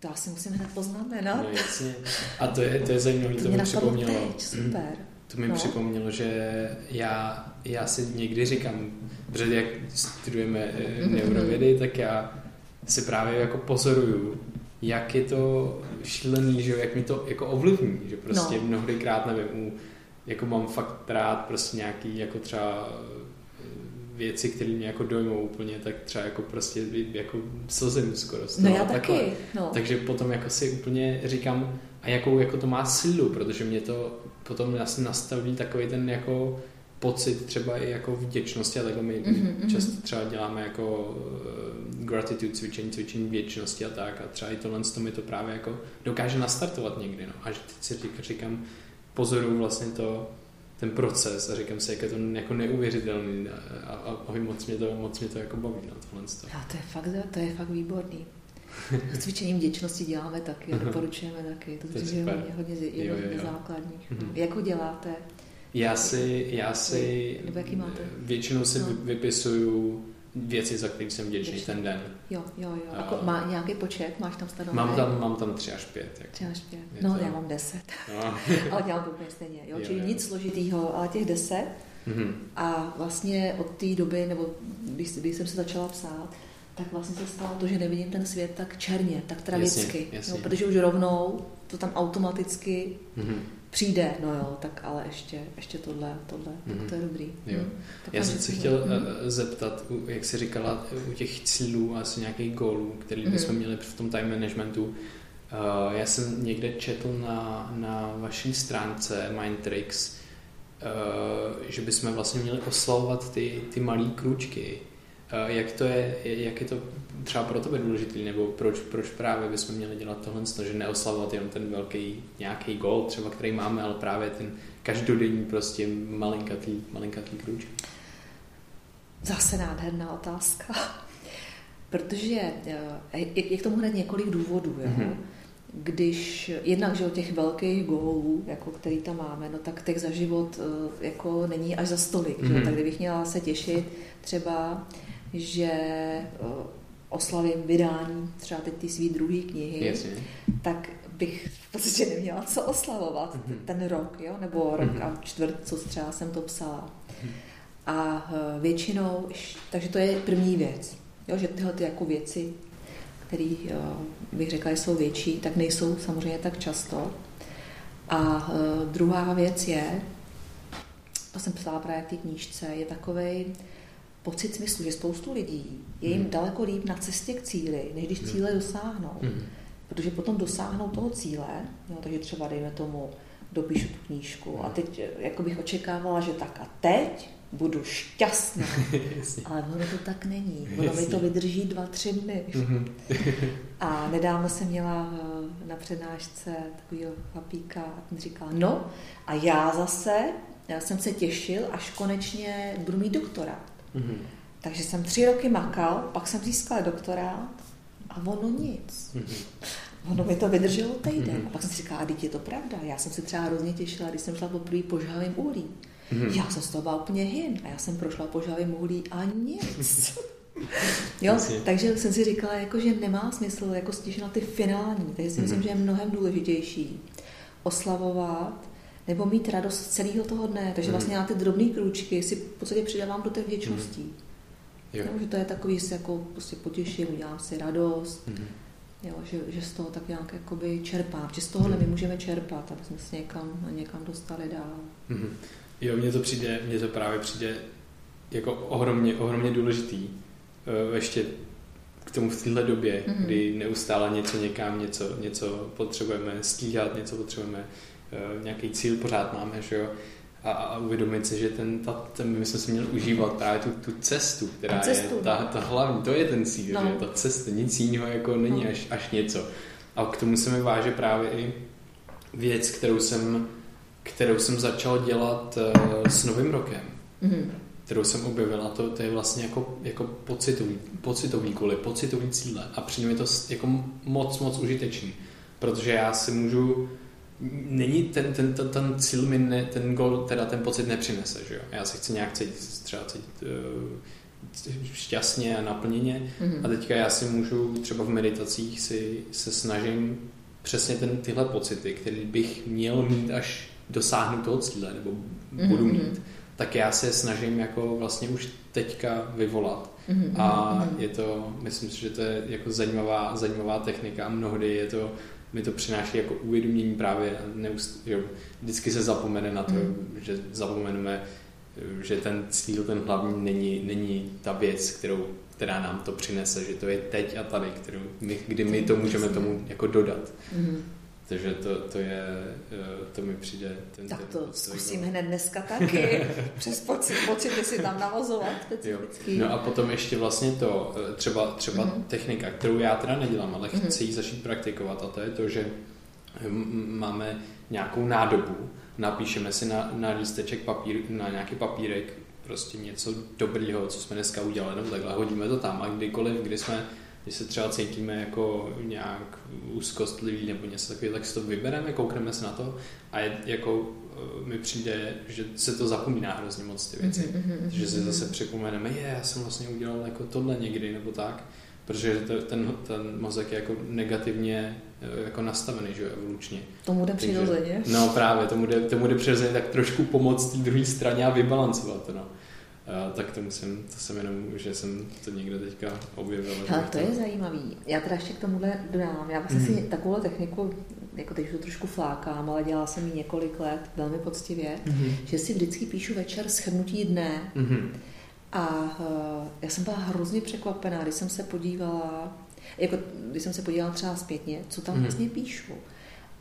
To asi musím hned poznamenat. No jasně. A to je, to je zajímavé, to, to mi připomnělo. Teď, super. To mi no. připomnělo, že já, já si někdy říkám, protože jak studujeme mm-hmm. neurovědy, tak já si právě jako pozoruju, jak je to šílený, že jak mi to jako ovlivní, že prostě no. mnohdykrát nevím, jako mám fakt rád prostě nějaký jako třeba eh, věci, které mě jako dojmou úplně, tak třeba jako prostě jako slzím skoro. No já taky. No. Takže potom jako si úplně říkám, a jakou jako to má sílu, protože mě to potom nastaví takový ten jako pocit třeba i jako vděčnosti a takhle my mm-hmm. často třeba děláme jako uh, gratitude cvičení, cvičení vděčnosti a tak a třeba i tohle to mi to právě jako dokáže nastartovat někdy, no. A teď si říkám, říkám pozoruju vlastně to, ten proces a říkám si, jak je to jako neuvěřitelný a, a, a moc, mě to, moc mě to jako baví na no, tohle. A to je fakt, to je fakt výborný. S cvičením vděčnosti děláme taky a doporučujeme taky. To, to je hodně, hodně, hodně základních. Mm-hmm. Jak ho děláte? Já si, já si Nebo jaký máte? většinou si no. vypisuju věci, za které jsem vděčný ten den. Jo, jo, jo. A uh, má nějaký počet? Máš tam stanovený? Mám tam, mám tam tři až pět. Jako. Tři až pět. No, to... já mám deset. No. ale dělám to úplně stejně. Jo? jo Čili jo. nic složitýho, ale těch deset. Mm-hmm. A vlastně od té doby, nebo když, když jsem se začala psát, tak vlastně se stalo to, že nevidím ten svět tak černě, tak tragicky. Jasně, jasně. Jo, protože už rovnou to tam automaticky mm-hmm přijde, no jo, tak ale ještě, ještě tohle, tohle, mm-hmm. tak mhm. to je dobrý. Jo. Mm. Já jsem se chtěl mm. zeptat, jak jsi říkala, u těch cílů asi nějakých gólů, který mm. bychom měli v tom time managementu. Uh, já jsem někde četl na, na vaší stránce Mindtricks, uh, že bychom vlastně měli oslavovat ty, ty malé kručky, Eh, jak to je, jak je to třeba pro tebe důležitý, nebo proč, proč právě bychom měli dělat tohle, že neoslavovat jenom ten velký nějaký gol, třeba který máme, ale právě ten každodenní prostě malinkatý, malinkatý krůček? Zase nádherná otázka. Protože eh, je, k tomu hned několik důvodů. Jo? Mm-hmm. Když jednak, že o těch velkých gólů, jako který tam máme, no tak těch za život eh, jako není až za stolik. Mm-hmm. Tak kdybych měla se těšit třeba že eh, oslavím vydání třeba teď ty svý druhé knihy, Jasně. tak bych v podstatě neměla co oslavovat mm-hmm. ten rok, jo? nebo rok mm-hmm. a čtvrt, co třeba jsem to psala. Mm-hmm. A eh, většinou, takže to je první věc, jo? že tyhle ty jako věci, které eh, bych řekla, jsou větší, tak nejsou samozřejmě tak často. A druhá věc je, to jsem psala právě v té knížce, je takovej, pocit smyslu, že spoustu lidí je jim hmm. daleko líp na cestě k cíli, než když hmm. cíle dosáhnou. Hmm. Protože potom dosáhnou toho cíle, jo, takže třeba dejme tomu, dopíšu tu knížku a teď jako bych očekávala, že tak a teď budu šťastná. Ale ono to tak není. Ono mi to vydrží dva, tři dny. Mhm. a nedávno jsem měla eh, na přednášce takového chlapíka a ten říkal, no a já zase, já jsem se těšil, až konečně budu mít doktorát. Mm-hmm. Takže jsem tři roky makal, pak jsem získal doktorát a ono nic. Mm-hmm. Ono mi to vydrželo týden. Mm-hmm. A pak jsem si říkala, teď je to pravda. Já jsem se třeba hrozně těšila, když jsem šla poprvé po žhavým uhlí. Mm-hmm. Já jsem z toho byla úplně hin. A já jsem prošla po žhavým uhlí a nic. jo, takže jsem si říkala, jako, že nemá smysl jako stěžit na ty finální. Takže si mm-hmm. myslím, že je mnohem důležitější oslavovat nebo mít radost z celého toho dne. Takže hmm. vlastně na ty drobné krůčky si v podstatě přidávám do té vděčností. Hmm. Jo. Že to je takový, že se jako prostě potěším, udělám si radost, hmm. jo, že, že z toho tak nějak jakoby čerpám. Že z tohohle hmm. my můžeme čerpat, aby jsme se někam, někam dostali dál. Hmm. Jo, mně to přijde, mně to právě přijde jako ohromně, ohromně důležitý. Uh, ještě k tomu v téhle době, mm-hmm. kdy neustále něco někam, něco, něco potřebujeme stíhat, něco potřebujeme Eh, nějaký cíl pořád máme, že jo. a, a uvědomit si, že ten, ta, ten, my jsme si měli užívat právě tu, tu cestu, která cestu, je ta, no. ta hlavní, to je ten cíl, no. že ta cesta, nic jiného jako není no. až, až něco. A k tomu se mi váže právě i věc, kterou jsem, kterou jsem začal dělat uh, s Novým rokem. Mm-hmm kterou jsem objevila, to, to je vlastně jako, jako pocitový, pocitový kvůli, pocitový cíle a přijde mi to jako moc, moc užitečný, protože já si můžu není ten, ten, ten, ten cíl mi ne, ten gol, teda ten pocit nepřinese, že jo? Já se chci nějak cítit, třeba cítit uh, šťastně a naplněně mm-hmm. a teďka já si můžu třeba v meditacích si se snažím přesně ten, tyhle pocity, které bych měl mít až dosáhnout toho cíle, nebo budu mm-hmm. mít, tak já se snažím jako vlastně už teďka vyvolat. Mm-hmm. A mhm. je to, myslím si, že to je jako zajímavá, zajímavá technika a mnohdy je to, mi to přináší jako uvědomění právě, neust, že vždycky se zapomene na to, mm. že zapomeneme, že ten cíl, ten hlavní není, není ta věc, kterou, která nám to přinese, že to je teď a tady, kterou my, kdy my to můžeme tomu jako dodat. Mm. Takže to, to je, eh, to mi přijde... Ten, tak to ten, zkusím hned dneska taky, přes pocit, pocity si tam navozovat specificky. No a potom ještě vlastně to, eh, třeba, třeba mm-hmm. technika, kterou já teda nedělám, ale mm-hmm. chci ji začít praktikovat a to je to, že máme nějakou nádobu, napíšeme si na, na lísteček papír, na nějaký papírek prostě něco dobrého, co jsme dneska udělali, nebo takhle hodíme to tam a kdykoliv, kdy jsme když se třeba cítíme jako nějak úzkostlivý nebo něco takového, tak si to vybereme, koukneme se na to a je, jako eh, mi přijde, že se to zapomíná hrozně moc ty věci. Mm-hmm, že si zase připomeneme, je, já jsem vlastně udělal jako tohle někdy nebo tak, protože to, ten, ten mozek je jako negativně eh, jako nastavený, že jo, evolučně. Tomu jde přirozeně. No právě, tomu jde, tomu jde přirozeně tak trošku pomoct té druhé straně a vybalancovat to, no. Uh, tak to musím, to jsem jenom, že jsem to někde teďka objevil. Ale to je zajímavý. Já teda ještě k tomuhle dodám. Já vlastně mm. si mhm. takovou techniku, jako teď to trošku flákám, ale dělala jsem ji několik let velmi poctivě, mm. že si vždycky píšu večer schrnutí dne. Mm. A uh, já jsem byla hrozně překvapená, když jsem se podívala, jako když jsem se podívala třeba zpětně, co tam mm. vlastně píšu.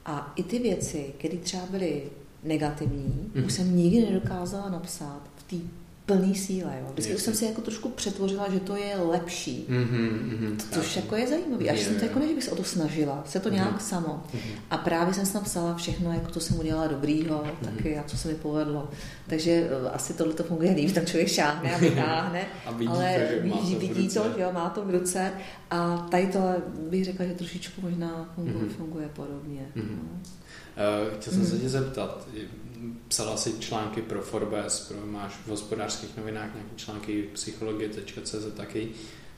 A i ty věci, které třeba byly negativní, mm. už jsem nikdy nedokázala napsat v té plný síle. Jo. Vždycky už jsem si jako trošku přetvořila, že to je lepší. Mm-hmm, mm-hmm, což jako je zajímavé. Až jsem to jako ne, že bych se o to snažila, se to mm-hmm. nějak samo. Mm-hmm. A právě jsem si napsala všechno, jako to jsem udělala dobrýho, mm-hmm. taky a co se mi povedlo. Takže eh, asi tohle to funguje líp, tam člověk šáhne a vytáhne, a vidí ale to, vidí, to, vidí to, jo, má to v ruce. A tady to bych řekla, že trošičku možná funguje, mm-hmm. funguje podobně. Mm-hmm. No. Uh, chtěl jsem mm-hmm. se tě zeptat, psala si články pro Forbes, pro, máš v hospodářských novinách nějaké články psychologie.cz taky.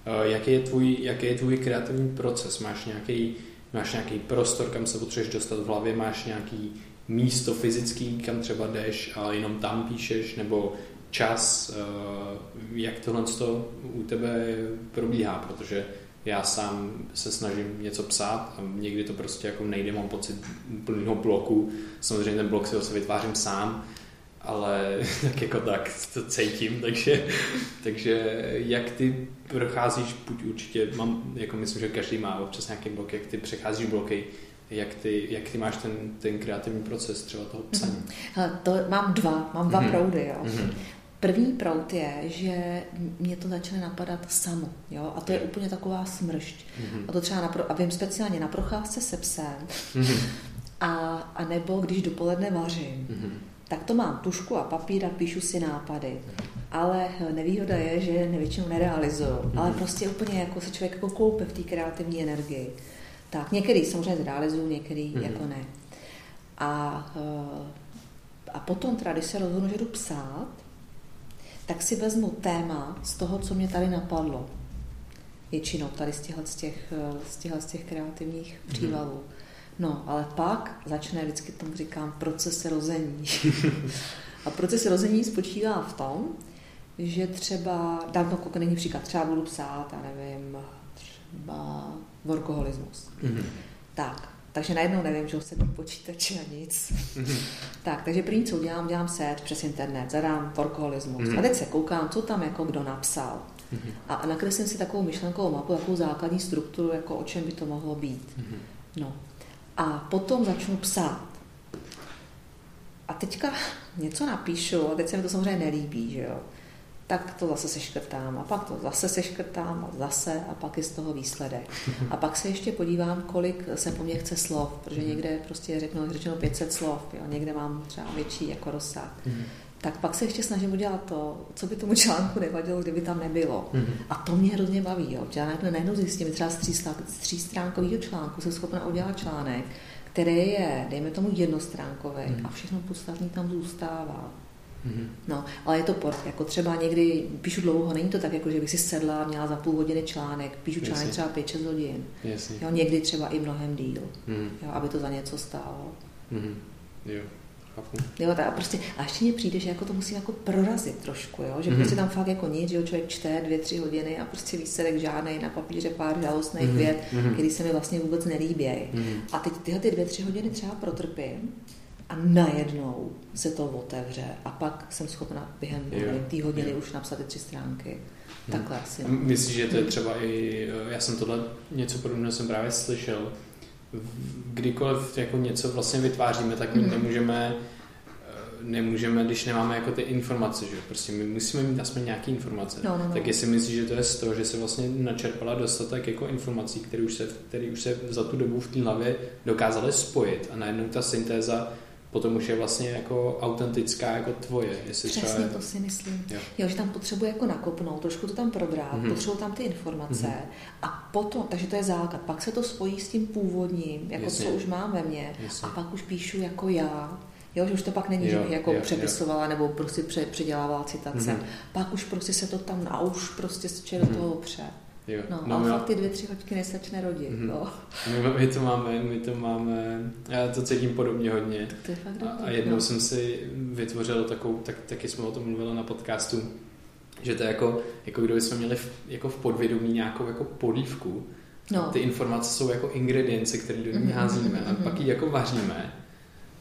Eh, jaký je, tvůj, jaký je tvůj kreativní proces? Máš nějaký, máš nějaký prostor, kam se potřebuješ dostat v hlavě? Máš nějaký místo fyzický, kam třeba jdeš a jenom tam píšeš? Nebo čas? Eh, jak tohle u tebe probíhá? Protože já sám se snažím něco psát a někdy to prostě jako nejde, mám pocit plného bloku. Samozřejmě ten blok si ho se vytvářím sám, ale tak jako tak to cítím, takže, takže jak ty procházíš, buď určitě, mám, jako myslím, že každý má občas nějaký blok, jak ty přecházíš bloky, jak ty, jak ty máš ten, ten kreativní proces třeba toho psaní? Mm-hmm. Hele, to mám dva, mám dva mm-hmm. proudy. Jo. Mm-hmm. První prout je, že mě to začne napadat samo, jo, a to je úplně taková smršť. Mm-hmm. A to třeba, na pro, a vím speciálně na procházce se psem, mm-hmm. a, a nebo když dopoledne vařím, mm-hmm. tak to mám tušku a papír a píšu si nápady. Ale nevýhoda je, že nevětšinou nerealizuju, mm-hmm. ale prostě úplně jako se člověk jako koupe v té kreativní energii. Tak některý samozřejmě zrealizuju, některý mm-hmm. jako ne. A, eh, a potom teda, když se rozhodnu, že jdu psát, tak si vezmu téma z toho, co mě tady napadlo. Většinou tady z těchto z těch, z těchto z těch kreativních mhm. přívalů. No, ale pak začne, vždycky tomu říkám, proces rození. A proces rození spočívá v tom, že třeba, dám to není příklad, třeba budu psát, já nevím, třeba workoholismus. Mm-hmm. Tak, takže najednou nevím, že se do počítače a nic. Mm-hmm. tak, takže první, co udělám, dělám set přes internet, zadám workoholismus. Mm-hmm. A teď se koukám, co tam jako kdo napsal. Mm-hmm. A nakreslím si takovou myšlenkovou mapu, takovou základní strukturu, jako o čem by to mohlo být. Mm-hmm. No. A potom začnu psát. A teďka něco napíšu a teď se mi to samozřejmě nelíbí, že jo tak to zase seškrtám a pak to zase seškrtám a zase a pak je z toho výsledek. A pak se ještě podívám, kolik se po mně chce slov, protože mhm. někde prostě řeknu, řečeno 500 slov, jo, někde mám třeba větší jako rozsah. Mm. Tak pak se ještě snažím udělat to, co by tomu článku nevadilo, kdyby tam nebylo. Mm. A to mě hrozně baví. Jo. Já najednou, najednou zjistím, třeba z třístránkového článku jsem schopna udělat článek, který je, dejme tomu, jednostránkový mm. a všechno podstatné tam zůstává. Mm-hmm. No, ale je to port, jako třeba někdy píšu dlouho, není to tak, jako že bych si sedla a měla za půl hodiny článek, píšu článek Jasně. třeba 5-6 hodin. Jasně. Jo, někdy třeba i mnohem díl, mm-hmm. jo, aby to za něco stálo. Mm-hmm. Jo. Jo, tak prostě, a ještě mně přijde, že jako to musím jako prorazit trošku, jo? že mm-hmm. prostě tam fakt jako nic, že jo, člověk čte dvě, tři hodiny a prostě výsledek žádný na papíře pár žalostných mm-hmm. vět, mm-hmm. který se mi vlastně vůbec nelíbí. Mm-hmm. A teď tyhle ty dvě, tři hodiny třeba protrpím a najednou se to otevře a pak jsem schopna během té hodiny jo. už napsat ty tři stránky. Hmm. Takhle asi. Myslíš, že to je třeba i, já jsem tohle něco podobného jsem právě slyšel, kdykoliv jako něco vlastně vytváříme, tak my hmm. nemůžeme nemůžeme, když nemáme jako ty informace, že prostě my musíme mít aspoň nějaké informace. No, no, no. Tak jestli myslíš, že to je z toho, že se vlastně načerpala dostatek jako informací, které už se, které už se za tu dobu v té hlavě dokázaly spojit a najednou ta syntéza potom už je vlastně jako autentická jako tvoje. Jestli Přesně třeba... to si myslím. Jo. jo, že tam potřebuje jako nakopnout, trošku to tam probrat, mm-hmm. potřebuji tam ty informace mm-hmm. a potom, takže to je základ, pak se to spojí s tím původním, jako Jasně. co už mám ve mně Jasně. a pak už píšu jako já. Jo, že už to pak není, jo, že jako jo, přepisovala jo. nebo prostě pře, předělávala citace. Mm-hmm. Pak už prostě se to tam a už prostě se do mm-hmm. toho pře. Jo. No, no, ale fakt ty dvě, tři hoďky nesačne rodit. Mm-hmm. No. My, my, to máme, my to máme, já to cítím podobně hodně. Tak to je fakt a, a jednou no. jsem si vytvořil takovou, tak, taky jsme o tom mluvili na podcastu, že to je jako, jako kdyby jsme měli v, jako v podvědomí nějakou jako polívku. No. Ty informace jsou jako ingredience, které do ní mm-hmm, házíme mm-hmm. a pak ji jako vaříme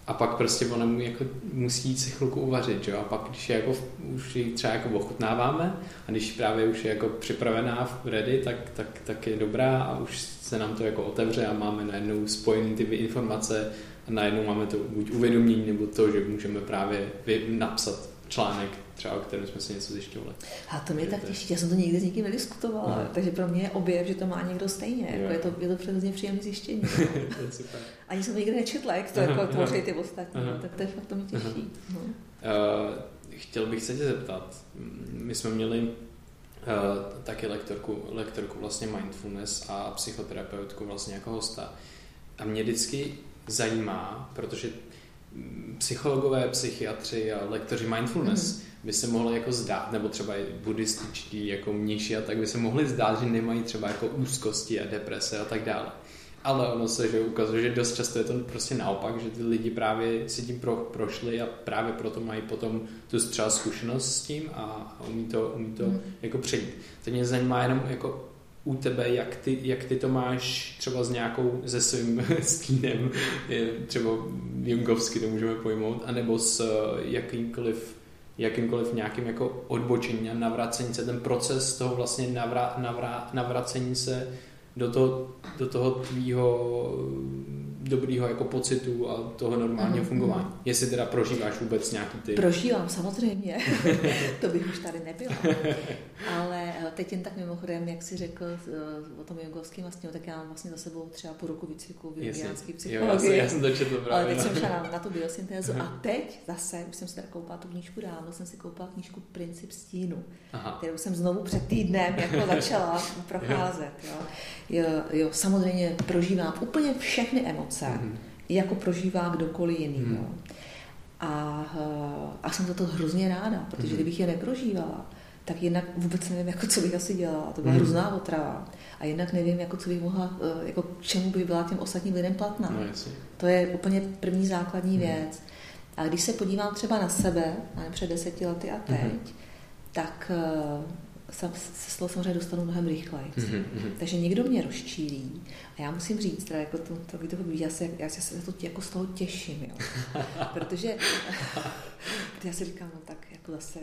a pak prostě ona mu jako musí si chvilku uvařit, jo? a pak když je jako, už ji třeba jako ochutnáváme a když právě už je jako připravená v ready, tak, tak, tak je dobrá a už se nám to jako otevře a máme najednou spojený ty informace a najednou máme to buď uvědomění nebo to, že můžeme právě napsat článek, třeba o kterém jsme si něco zjišťovali. A to mě tak těší, já jsem to nikdy s nikým nediskutovala, Aha. takže pro mě je objev, že to má někdo stejně, jako je to, je to přesně příjemné zjištění. Ani jsem to nikdy nečetla, jak to jako tvoří ty ostatní, Aha. tak to je fakt to mě těší. No. Uh, chtěl bych se tě zeptat, my jsme měli uh, taky lektorku, lektorku vlastně mindfulness a psychoterapeutku vlastně jako hosta. A mě vždycky zajímá, protože psychologové, psychiatři a lektoři mindfulness mm. By se mohli jako zdát, nebo třeba i buddhističtí, jako mniši a tak by se mohli zdát, že nemají třeba jako úzkosti a deprese a tak dále. Ale ono se že ukazuje, že dost často je to prostě naopak, že ty lidi právě si tím pro, prošli a právě proto mají potom tu třeba zkušenost s tím a, umí to, umí to mm. jako přejít. To mě zajímá jenom jako u tebe, jak ty, jak ty to máš třeba s nějakou, se svým stínem, třeba jungovsky to můžeme pojmout, anebo s eh, jakýmkoliv jakýmkoliv nějakým jako odbočení a navracení se, ten proces toho vlastně navra, navra, navracení se do toho, do toho tvýho dobrýho jako pocitu a toho normálního mm, fungování. Mm. Jestli teda prožíváš vůbec nějaký ty... Prožívám, samozřejmě. to bych už tady nebyla. Ale eh, teď jen tak mimochodem, jak jsi řekl eh, o tom jogovském vlastně, tak já mám vlastně za sebou třeba půl roku výcviku v jungiánské psychologii. Jo, já, jsem, já jsem to právě. Ale teď jsem šla na, na tu biosyntézu a teď zase, už jsem si tady koupila tu knížku dávno, jsem si koupila knížku Princip stínu, Aha. kterou jsem znovu před týdnem jako začala procházet. Jo. Jo, jo, samozřejmě prožívám úplně všechny emoce, mm-hmm. jako prožívá kdokoliv jiný. Mm-hmm. Jo. A, eh, a jsem za to hrozně ráda, protože mm-hmm. kdybych je neprožívala, tak jednak vůbec nevím, jako co bych asi dělala. To byla mm. hrozná otrava. A jednak nevím, jako co bych mohla, eh, jako k čemu by byla těm ostatním lidem platná. No, to je úplně první základní mm. věc. A když se podívám třeba na sebe, před deseti lety a teď, mm. tak eh, se toho samozřejmě dostanu mnohem rychleji. Mm-hmm. Takže někdo mě rozčílí a já musím říct, teda jako to, to, to, to já, se, já se to jako z toho těším, jo. protože já si říkám, no tak jako zase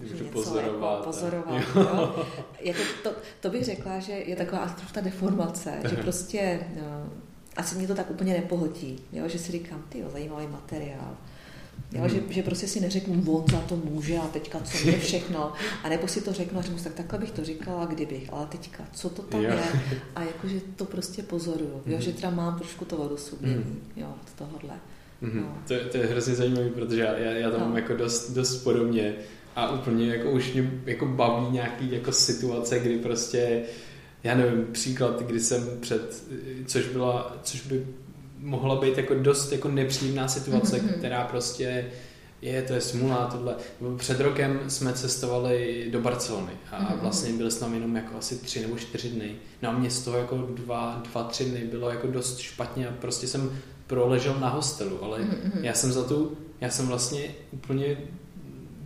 Můžu něco pozorovat. Jako pozorovat jo. Jo. Jako to, to, bych řekla, že je taková ta deformace, že prostě no, asi mě to tak úplně nepohltí, jo, že si říkám, ty zajímavý materiál, Jo, že, že prostě si neřeknu, on za to může a teďka co mě všechno. A nebo si to řeknu a řeknu, tak takhle bych to říkala, kdybych, ale teďka, co to tam jo. je? A jakože to prostě pozoruju, jo, že teda mám trošku to odosobnění, hmm. jo, z tohohle. Mm-hmm. No. To, to, je hrozně zajímavé, protože já, já, já to no. mám jako dost, dost podobně a úplně jako už mě jako baví nějaký jako situace, kdy prostě já nevím, příklad, kdy jsem před, což byla, což by mohla být jako dost jako nepříjemná situace, mm-hmm. která prostě je, to je smula, tohle. Před rokem jsme cestovali do Barcelony a mm-hmm. vlastně byli jsme tam jenom jako asi tři nebo čtyři dny. No a mě z toho jako dva, dva, tři dny bylo jako dost špatně a prostě jsem proležel na hostelu, ale mm-hmm. já jsem za tu, já jsem vlastně úplně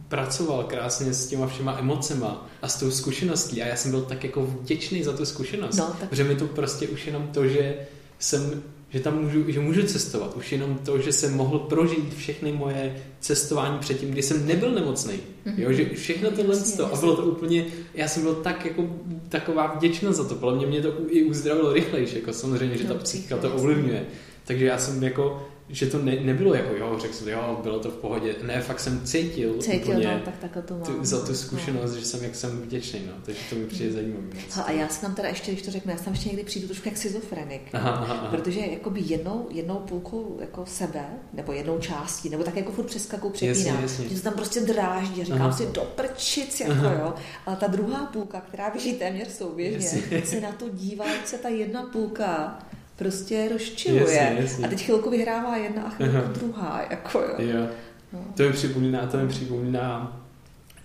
pracoval krásně s těma všema emocema a s tou zkušeností a já jsem byl tak jako vděčný za tu zkušenost, no, tak... protože mi to prostě už jenom to, že jsem že tam můžu, že můžu cestovat. Už jenom to, že jsem mohl prožít všechny moje cestování předtím, kdy jsem nebyl nemocný. Mm-hmm. Jo, že všechno tohle jasně, a bylo to úplně, já jsem byl tak jako taková vděčnost za to, podle mě mě to i uzdravilo rychlejší, jako samozřejmě, že ta psychika to ovlivňuje. Takže já jsem jako že to ne, nebylo jako, jo, řekl jsem, jo, bylo to v pohodě. Ne, fakt jsem cítil, cítil úplně no, tak, tak to mám. Tu, za tu no. zkušenost, no. že jsem, jak jsem vděčný, no, takže to mi přijde zajímavé. A já jsem tam teda ještě, když to řeknu, já jsem ještě někdy přijdu trošku jak schizofrenik, aha, aha, aha. protože jakoby jednou, jednou půlkou jako sebe, nebo jednou částí, nebo tak jako furt přepínám, jasně, jasně. že se tam prostě dráždí, říkám aha. si do prčic, jako aha. jo, ale ta druhá půlka, která běží téměř souběžně, jasně. se na to dívá, jak se ta jedna půlka prostě rozčiluje. Jasně, jasně. A teď chvilku vyhrává jedna a chvilku Aha. druhá. Jako, jo. jo. No. To mi připomíná, to mi připomíná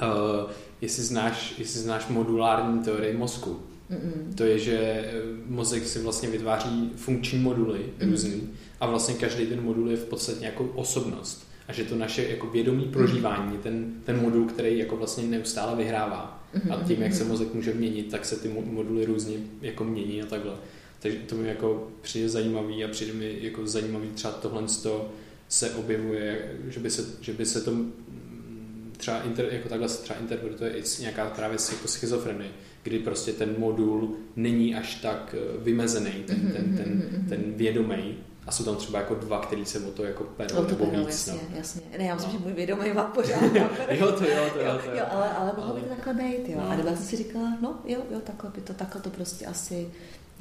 uh, jestli, znáš, jestli znáš modulární teorii mozku. Mm-mm. To je, že eh, mozek si vlastně vytváří funkční moduly mm. různý a vlastně každý ten modul je v podstatě nějakou osobnost. A že to naše jako vědomí prožívání ten, ten modul, který jako vlastně neustále vyhrává. Mm-hmm. A tím, jak se mozek může měnit, tak se ty moduly různě jako mění a takhle. Takže to mi jako přijde zajímavý a přijde mi jako zajímavý třeba tohle se objevuje, že by se, že by se to třeba inter, jako takhle se třeba interpretuje i nějaká právě jako schizofrenie, kdy prostě ten modul není až tak eh, vymezený, ten, mm-hmm, ten, ten, mm-hmm. ten vědomý, a jsou tam třeba jako dva, který se o to jako perou o to nebo perou, víc. Jasně, no. jasně. Ne, já myslím, no. že můj vědomý má pořád. jo, to jo, to jo. To jo, jo ale, ale mohlo by to takhle být, jo. No. A nebo jsem si říkala, no jo, jo, takhle by to, takhle to prostě asi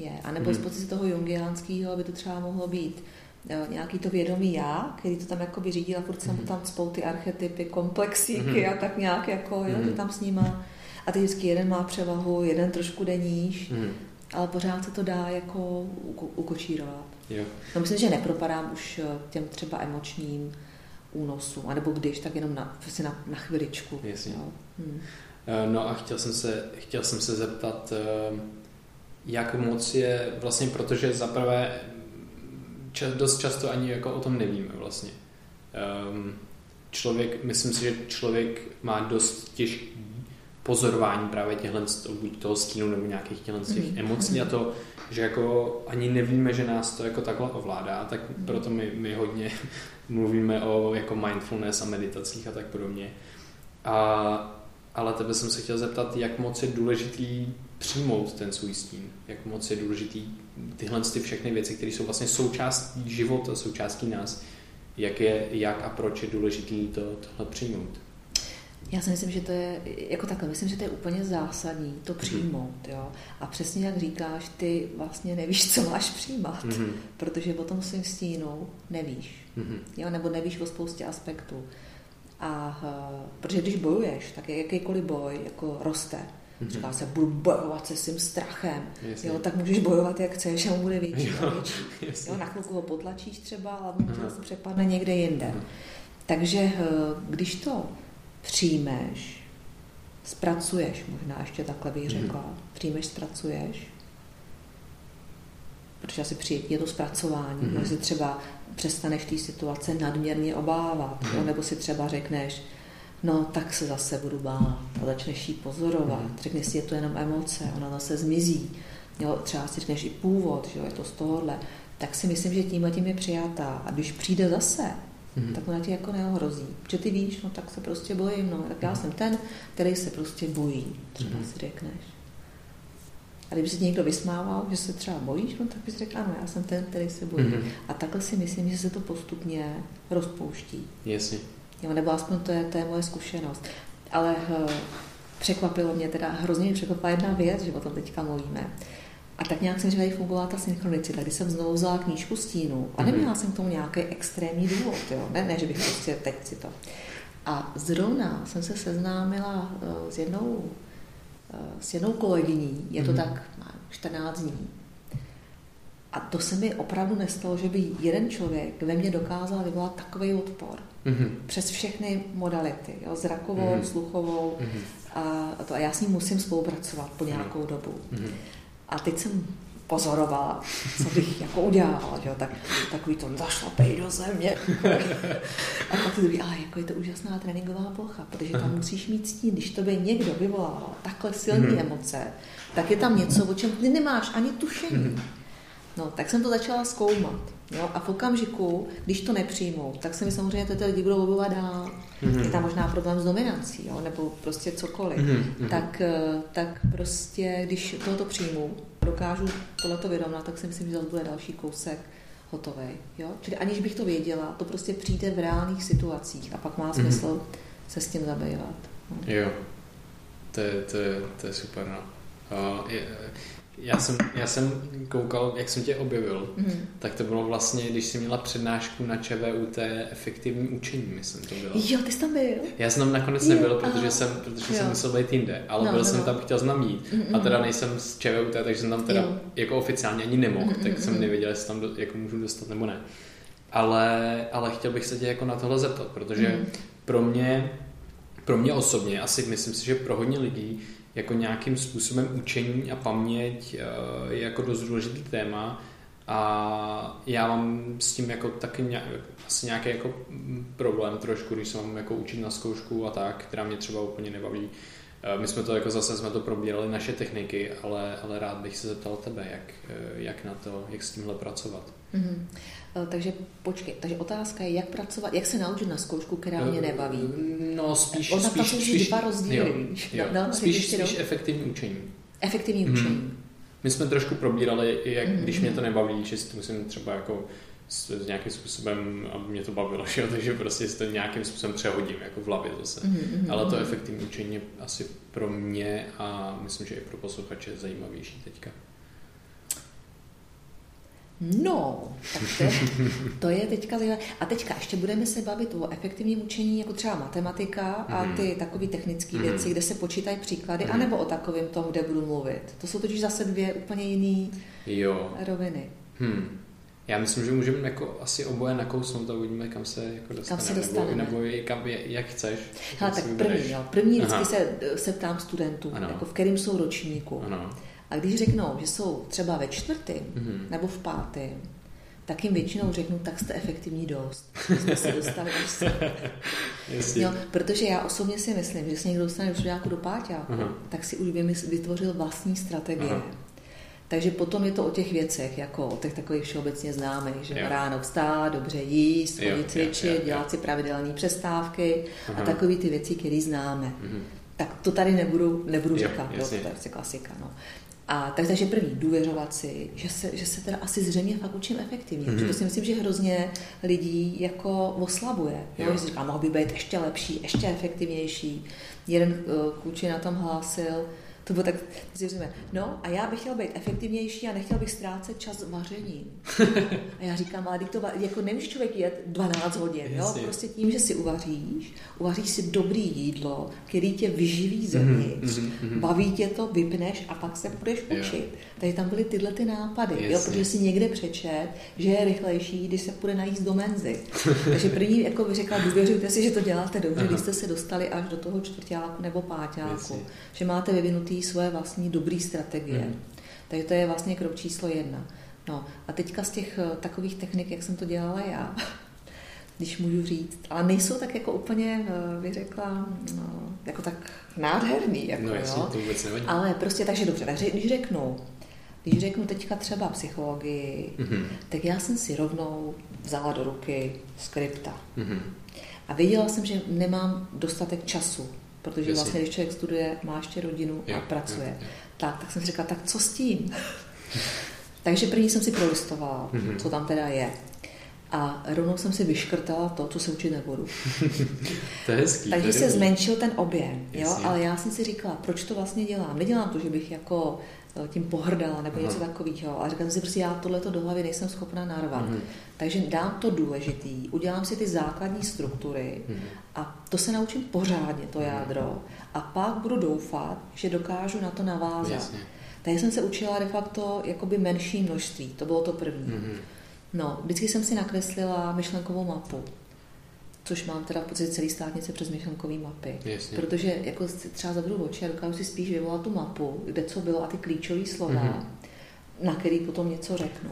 je. A nebo hmm. z pozice toho jungiánského by to třeba mohlo být jo, nějaký to vědomý já, který to tam jako řídil a furt jsem hmm. tam spou ty archetypy, komplexíky hmm. a tak nějak jako, jo, hmm. že tam s nima. A teď vždycky jeden má převahu, jeden trošku deníš, hmm. ale pořád se to dá jako ukočírovat. Jo. No myslím, že nepropadám už eh, těm třeba emočním únosům, anebo když, tak jenom na, prostě na, na chviličku. Jasně. Jo. Hmm. Eh, no a chtěl jsem se, chtěl jsem se zeptat, uh jak moc je vlastně, protože zaprvé čas, dost často ani jako o tom nevíme vlastně. Um, člověk, myslím si, že člověk má dost těžký pozorování právě těchhle, buď toho stínu nebo nějakých těchhle těch mm. emocí a to, že jako ani nevíme, že nás to jako takhle ovládá, tak mm. proto my, my hodně mluvíme o jako mindfulness a meditacích a tak podobně. A, ale tebe jsem se chtěl zeptat, jak moc je důležitý přijmout ten svůj stín, jak moc je důležitý tyhle ty všechny věci, které jsou vlastně součástí života, součástí nás, jak, je, jak a proč je důležitý to, tohle přijmout. Já si myslím, že to je jako takhle, myslím, že to je úplně zásadní to mhm. přijmout, jo. A přesně jak říkáš, ty vlastně nevíš, co máš přijímat, mm-hmm. protože o tom svým stínu nevíš, mm-hmm. jo, nebo nevíš o spoustě aspektů. A uh, protože když bojuješ, tak jakýkoliv boj jako roste. Mm-hmm. Říká se, budu bojovat se svým strachem. Jo, tak můžeš bojovat, jak chceš, a on bude větší jo, a větší. Jo, na chvilku ho potlačíš třeba, ale on to se přepadne někde jinde. Mm-hmm. Takže eh, když to přijmeš, zpracuješ, možná ještě takhle bych mhm. řekla, mm-hmm. přijmeš, zpracuješ, protože asi přijetí je to zpracování, mm-hmm. si třeba přestaneš té situace nadměrně obávat, mm-hmm. nebo si třeba řekneš, no tak se zase budu bát a začneš jí pozorovat. Mm. Řekneš si, je to jenom emoce, ona zase zmizí. Jo, třeba si řekneš i původ, že jo, je to z tohohle. Tak si myslím, že tímhle tím je přijatá. A když přijde zase, mm. tak ona ti jako neohrozí. Protože ty víš, no tak se prostě bojím, no. Tak já mm. jsem ten, který se prostě bojí, třeba mm. si řekneš. A kdyby se někdo vysmával, že se třeba bojíš, no tak bys řekl, ano, já jsem ten, který se bojí. Mm-hmm. A takhle si myslím, že se to postupně rozpouští. Jasně. Jo, nebo aspoň to je, to je moje zkušenost. Ale uh, překvapilo mě teda, hrozně mě překvapila jedna věc, že o tom teďka mluvíme. A tak nějak jsem tady fungovala ta synchronicita, kdy jsem znovu vzala knížku stínu a mhm. neměla jsem k tomu nějaký extrémní důvod, jo? Ne, ne, že bych prostě teď si to. A zrovna jsem se seznámila uh, s jednou, uh, s jednou kolegyní, je to mm-hmm. tak 14 dní. A to se mi opravdu nestalo, že by jeden člověk ve mně dokázal vyvolat takový odpor. Mm-hmm. Přes všechny modality, jo, zrakovou, mm-hmm. sluchovou. Mm-hmm. A, to, a já s ním musím spolupracovat po nějakou mm-hmm. dobu. Mm-hmm. A teď jsem pozorovala, co bych jako udělala, že? Tak, takový to zašlapej do země. A pak to ale jako je to úžasná tréninková plocha, protože tam musíš mít stín, když to by někdo vyvolával takhle silné mm-hmm. emoce, tak je tam něco, o čem ty nemáš ani tušení. Mm-hmm. No, tak jsem to začala zkoumat. Jo? A v okamžiku, když to nepřijmou, tak se mi samozřejmě ty lidi budou lobovat dál. Mm-hmm. Je tam možná problém s dominancí, jo? nebo prostě cokoliv. Mm-hmm. Tak, eh, tak prostě, když tohoto přijmu, dokážu tohleto vyrovnat, tak si myslím, že zase bude další kousek hotový. Jo? Čili aniž bych to věděla, to prostě přijde v reálných situacích a pak má mhm. smysl mm-hmm. se s tím zabývat. No. Jo, to je, to je, to je super. No. Uh, je, já jsem, já jsem koukal, jak jsem tě objevil, mm. tak to bylo vlastně, když jsi měla přednášku na ČVUT efektivní učení, myslím to bylo. Jo, ty jsi tam byl? Já jsem tam nakonec jo, nebyl, protože, aha. jsem, protože jsem musel být jinde, ale no, byl no, jsem no. tam, chtěl jsem jít. Mm, a teda mm. nejsem z ČVUT, takže jsem tam teda jo. jako oficiálně ani nemohl, mm, tak mm, jsem mm. nevěděl, jestli tam do, jako můžu dostat nebo ne. Ale, ale chtěl bych se tě jako na tohle zeptat, protože mm. pro mě pro mě osobně, asi myslím si, že pro hodně lidí jako nějakým způsobem učení a paměť eh, je jako dost důležitý téma a já mám s tím jako taky nějak, asi nějaký jako problém trošku, když se mám jako učit na zkoušku a tak, která mě třeba úplně nebaví. Eh, my jsme to jako zase jsme to probírali naše techniky, ale, ale rád bych se zeptal tebe, jak, eh, jak na to, jak s tímhle pracovat. Mm-hmm. Takže počkej, takže otázka je, jak pracovat, jak se naučit na zkoušku, která mě nebaví. No spíš, Ona spíš, spíš, dva rozdíly. Jo, jo. No, no, spíš, spíš efektivní učení. Efektivní mm. učení. My jsme trošku probírali, jak, mm. když mě to nebaví, že si to musím třeba jako s, s nějakým způsobem, aby mě to bavilo, že? takže prostě si to nějakým způsobem přehodím, jako v hlavě zase. Mm-hmm. Ale to efektivní učení je asi pro mě a myslím, že i pro posluchače zajímavější teďka. No, tak to je, teďka zajímavé. A teďka ještě budeme se bavit o efektivním učení, jako třeba matematika a mhm. ty takové technické mm. věci, kde se počítají příklady, mm. anebo o takovém tom, kde budu mluvit. To jsou totiž zase dvě úplně jiné roviny. Hmm. Já myslím, že můžeme jako asi oboje nakousnout a uvidíme, kam se jako dostaneme. Kam se dostaneme. Nebo, nebo kam, jak chceš. Hele, tak první, jo. První vždycky se, se ptám studentů, ano. jako v kterým jsou ročníku. Ano. A když řeknou, že jsou třeba ve čtvrtém mm-hmm. nebo v pátém, tak jim většinou řeknu, tak jste efektivní dost. Jsme se dostali až jo, protože já osobně si myslím, že se někdo dostane do do páťáku, uh-huh. tak si už vytvořil vlastní strategie. Uh-huh. Takže potom je to o těch věcech, jako o těch takových všeobecně známých, že jo. ráno vstát, dobře jíst, chodit cvičit, dělat si pravidelné přestávky uh-huh. a takové ty věci, které známe. Uh-huh. Tak to tady nebudu, nebudu jo, říkat, jo, to je prostě klasika. No. A tak, takže první, důvěřovat si, že se, že se teda asi zřejmě fakt učím efektivně. Mm-hmm. to si myslím, že hrozně lidí jako oslabuje. Jo? Jo. Že si říká, mohl by být ještě lepší, ještě efektivnější. Jeden uh, kluči na tom hlásil, to bylo tak, říkáme, no a já bych chtěl být efektivnější a nechtěl bych ztrácet čas vaření. a já říkám, ale to jako nemůže člověk jet 12 hodin, jo? prostě tím, že si uvaříš, uvaříš si dobrý jídlo, který tě vyživí zevnitř, mm-hmm, mm-hmm. baví tě to, vypneš a pak se budeš učit. Jo. Takže tam byly tyhle ty nápady, jo? protože si někde přečet, že je rychlejší, když se půjde najíst do menzy. Takže první, jako by řekla, důvěřujte si, že to děláte dobře, Aha. když jste se dostali až do toho čtvrtáku nebo páťáku, že máte vyvinutý svoje vlastní dobrý strategie. Mm. Takže to je vlastně krok číslo jedna. No a teďka z těch eh, takových technik, jak jsem to dělala já, když můžu říct, ale nejsou tak jako úplně, eh, bych řekla, no, jako tak nádherný. Jako, no jasně, jo? to vůbec nevadí. Ale prostě, takže dobře, takže když řeknu, když řeknu teďka třeba psychologii, mm-hmm. tak já jsem si rovnou vzala do ruky skripta. Mm-hmm. A věděla jsem, že nemám dostatek času protože Jasně. vlastně, když člověk studuje, má ještě rodinu jo, a pracuje, jo, jo. Tak, tak jsem si říkala, tak co s tím? Takže první jsem si prolistovala, mm-hmm. co tam teda je. A rovnou jsem si vyškrtala to, co se učit nebudu. to je hezký. Takže se zmenšil ten objem, jo? ale já jsem si říkala, proč to vlastně dělám? Nedělám to, že bych jako tím pohrdala nebo něco takového. A říkám si prostě, já tohleto do hlavy nejsem schopna narvat. Mm. Takže dám to důležitý, udělám si ty základní struktury mm. a to se naučím pořádně, to mhm. jádro. A pak budu doufat, že dokážu na to navázat. Jasně. Takže jsem se učila de facto jakoby menší množství, to bylo to první. Mm. No, vždycky jsem si nakreslila myšlenkovou mapu, což mám teda v podstatě celý státnice přes myšlenkové mapy. Jasně. Protože jako třeba zavřu oči a dokážu si spíš vyvolat tu mapu, kde co bylo a ty klíčové slova, mm-hmm. na který potom něco řeknu.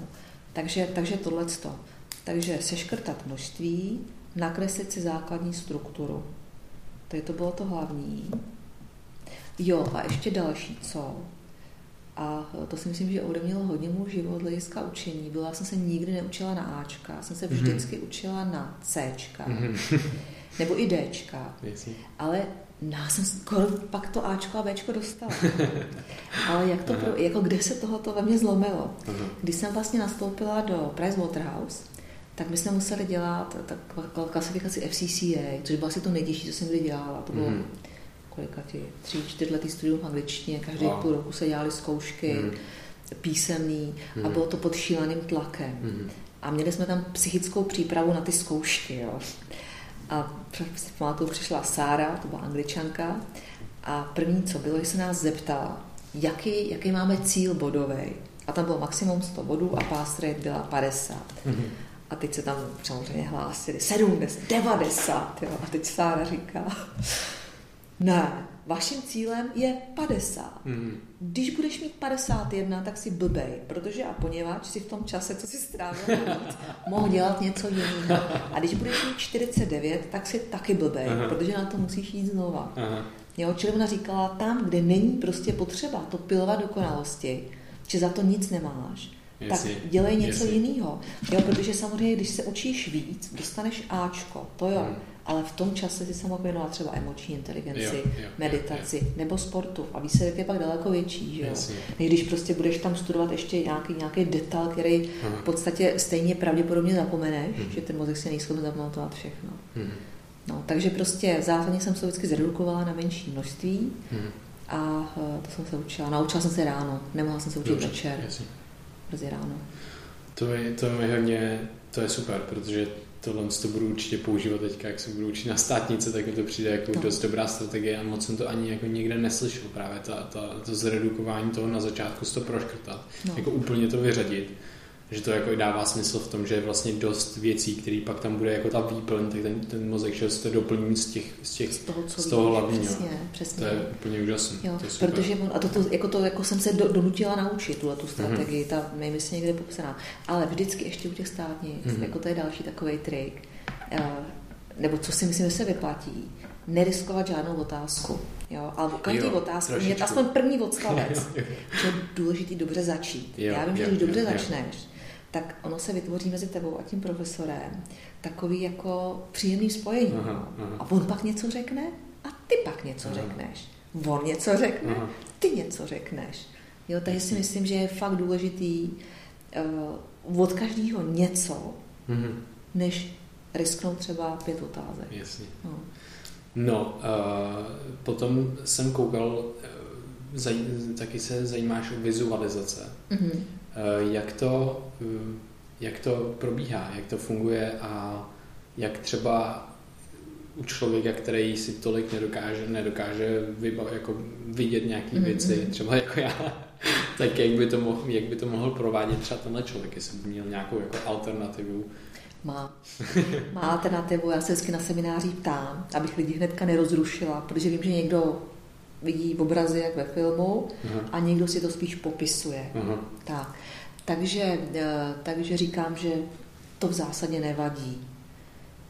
Takže, takže tohleto. Takže seškrtat množství, nakreslit si základní strukturu. je to bylo to hlavní. Jo, a ještě další, co? A to si myslím, že ovlivnilo hodně můj život hlediska učení. Byla jsem se nikdy neučila na Ačka, jsem se mhm. vždycky mm-hmm. učila na Cčka, mm-hmm. nebo i Dčka. Ale já jsem skoro pak to Ačko a Bčko dostala. Ale jak to, pro, jako kde se tohoto ve mně zlomilo? Aha. Když jsem vlastně nastoupila do Price Waterhouse, tak my jsme museli dělat tak klasifikaci FCCA, což bylo asi to nejtěžší, co jsem kdy dělala. To bylo mm kolika ti, tři, čtyřletý studium angličtině, každý wow. půl roku se dělali zkoušky, mm. písemný mm. a bylo to pod šíleným tlakem. Mm. A měli jsme tam psychickou přípravu na ty zkoušky. Jo. A si pamatuju, přišla Sára, to byla angličanka, a první, co bylo, že se nás zeptala, jaký, jaký máme cíl bodový. A tam bylo maximum 100 bodů a pass rate byla 50. Mm-hmm. A teď se tam samozřejmě hlásili 70, 90. Jo. A teď Sára říká, ne, vaším cílem je 50. Mm. Když budeš mít 51, tak si blbej, protože a poněvadž si v tom čase, co si strávil, mohl dělat něco jiného. A když budeš mít 49, tak si taky blbej, Aha. protože na to musíš jít znova. Aha. Jo, čili ona říkala, tam, kde není prostě potřeba to pilovat dokonalosti, že za to nic nemáš, Jestli, tak dělej něco jiného. Jo, protože samozřejmě, když se učíš víc, dostaneš Ačko, to jo. Hmm ale v tom čase si sama věnovala třeba emoční inteligenci, jo, jo, meditaci jo, jo. nebo sportu a výsledek je pak daleko větší, že jo? Než když prostě budeš tam studovat ještě nějaký, nějaký detail, který Aha. v podstatě stejně pravděpodobně zapomeneš, hmm. že ten mozek si nejschopen zapamatovat všechno. Hmm. No, takže prostě zásadně jsem se vždycky zredukovala na menší množství hmm. a uh, to jsem se učila. Naučila jsem se ráno, nemohla jsem se učit Dobře, večer. Jasně. Brzy ráno. To je, to je hodně, to je super, protože tohle to budu určitě používat teďka, jak se budu učit na státnice, tak mi to přijde jako no. dost dobrá strategie a moc jsem to ani jako nikde neslyšel právě ta, ta, to zredukování toho na začátku z to proškrtat, no. jako úplně to vyřadit že to jako dává smysl v tom, že je vlastně dost věcí, které pak tam bude jako ta výplň, tak ten, ten mozek, že se to doplní z těch, z těch z toho, co z toho hlavního. Přesně, přesně. To je úplně úžasné. Jo, to je super. protože a to, to, jako to jako jsem se do, donutila naučit, tuhle tu mhm. strategii, mm-hmm. ta nevím, jestli někde popsaná. Ale vždycky ještě u těch státních, mm-hmm. jako to je další takový trik, uh, nebo co si myslím, že se vyplatí, neriskovat žádnou otázku. Jo, ale každý jo, otázku mít aspoň první odstavec. jo, je důležitý dobře začít. Jo, Já vím, že když dobře jo, začneš, tak ono se vytvoří mezi tebou a tím profesorem takový jako příjemný spojení. Aha, aha. A on pak něco řekne a ty pak něco aha. řekneš. On něco řekne, aha. ty něco řekneš. Jo, takže si myslím, že je fakt důležitý uh, od každého něco, mhm. než risknout třeba pět otázek. Jasně. No, no uh, potom jsem koukal, eh, zaj, taky se zajímáš o vizualizace. Mm-hmm. Eh, jak to, eh, jak to probíhá, jak to funguje a jak třeba u člověka, který si tolik nedokáže, nedokáže vybav, jako vidět nějaké mm-hmm. věci, třeba jako já, tak jak by, to mohl, jak by to mohl provádět třeba tenhle člověk, jestli by měl nějakou jako alternativu. Má. Má alternativu, já se vždycky na seminářích ptám, abych lidi hnedka nerozrušila, protože vím, že někdo vidí obrazy jak ve filmu uh-huh. a někdo si to spíš popisuje. Uh-huh. Tak. Takže, eh, takže říkám, že to v zásadě nevadí.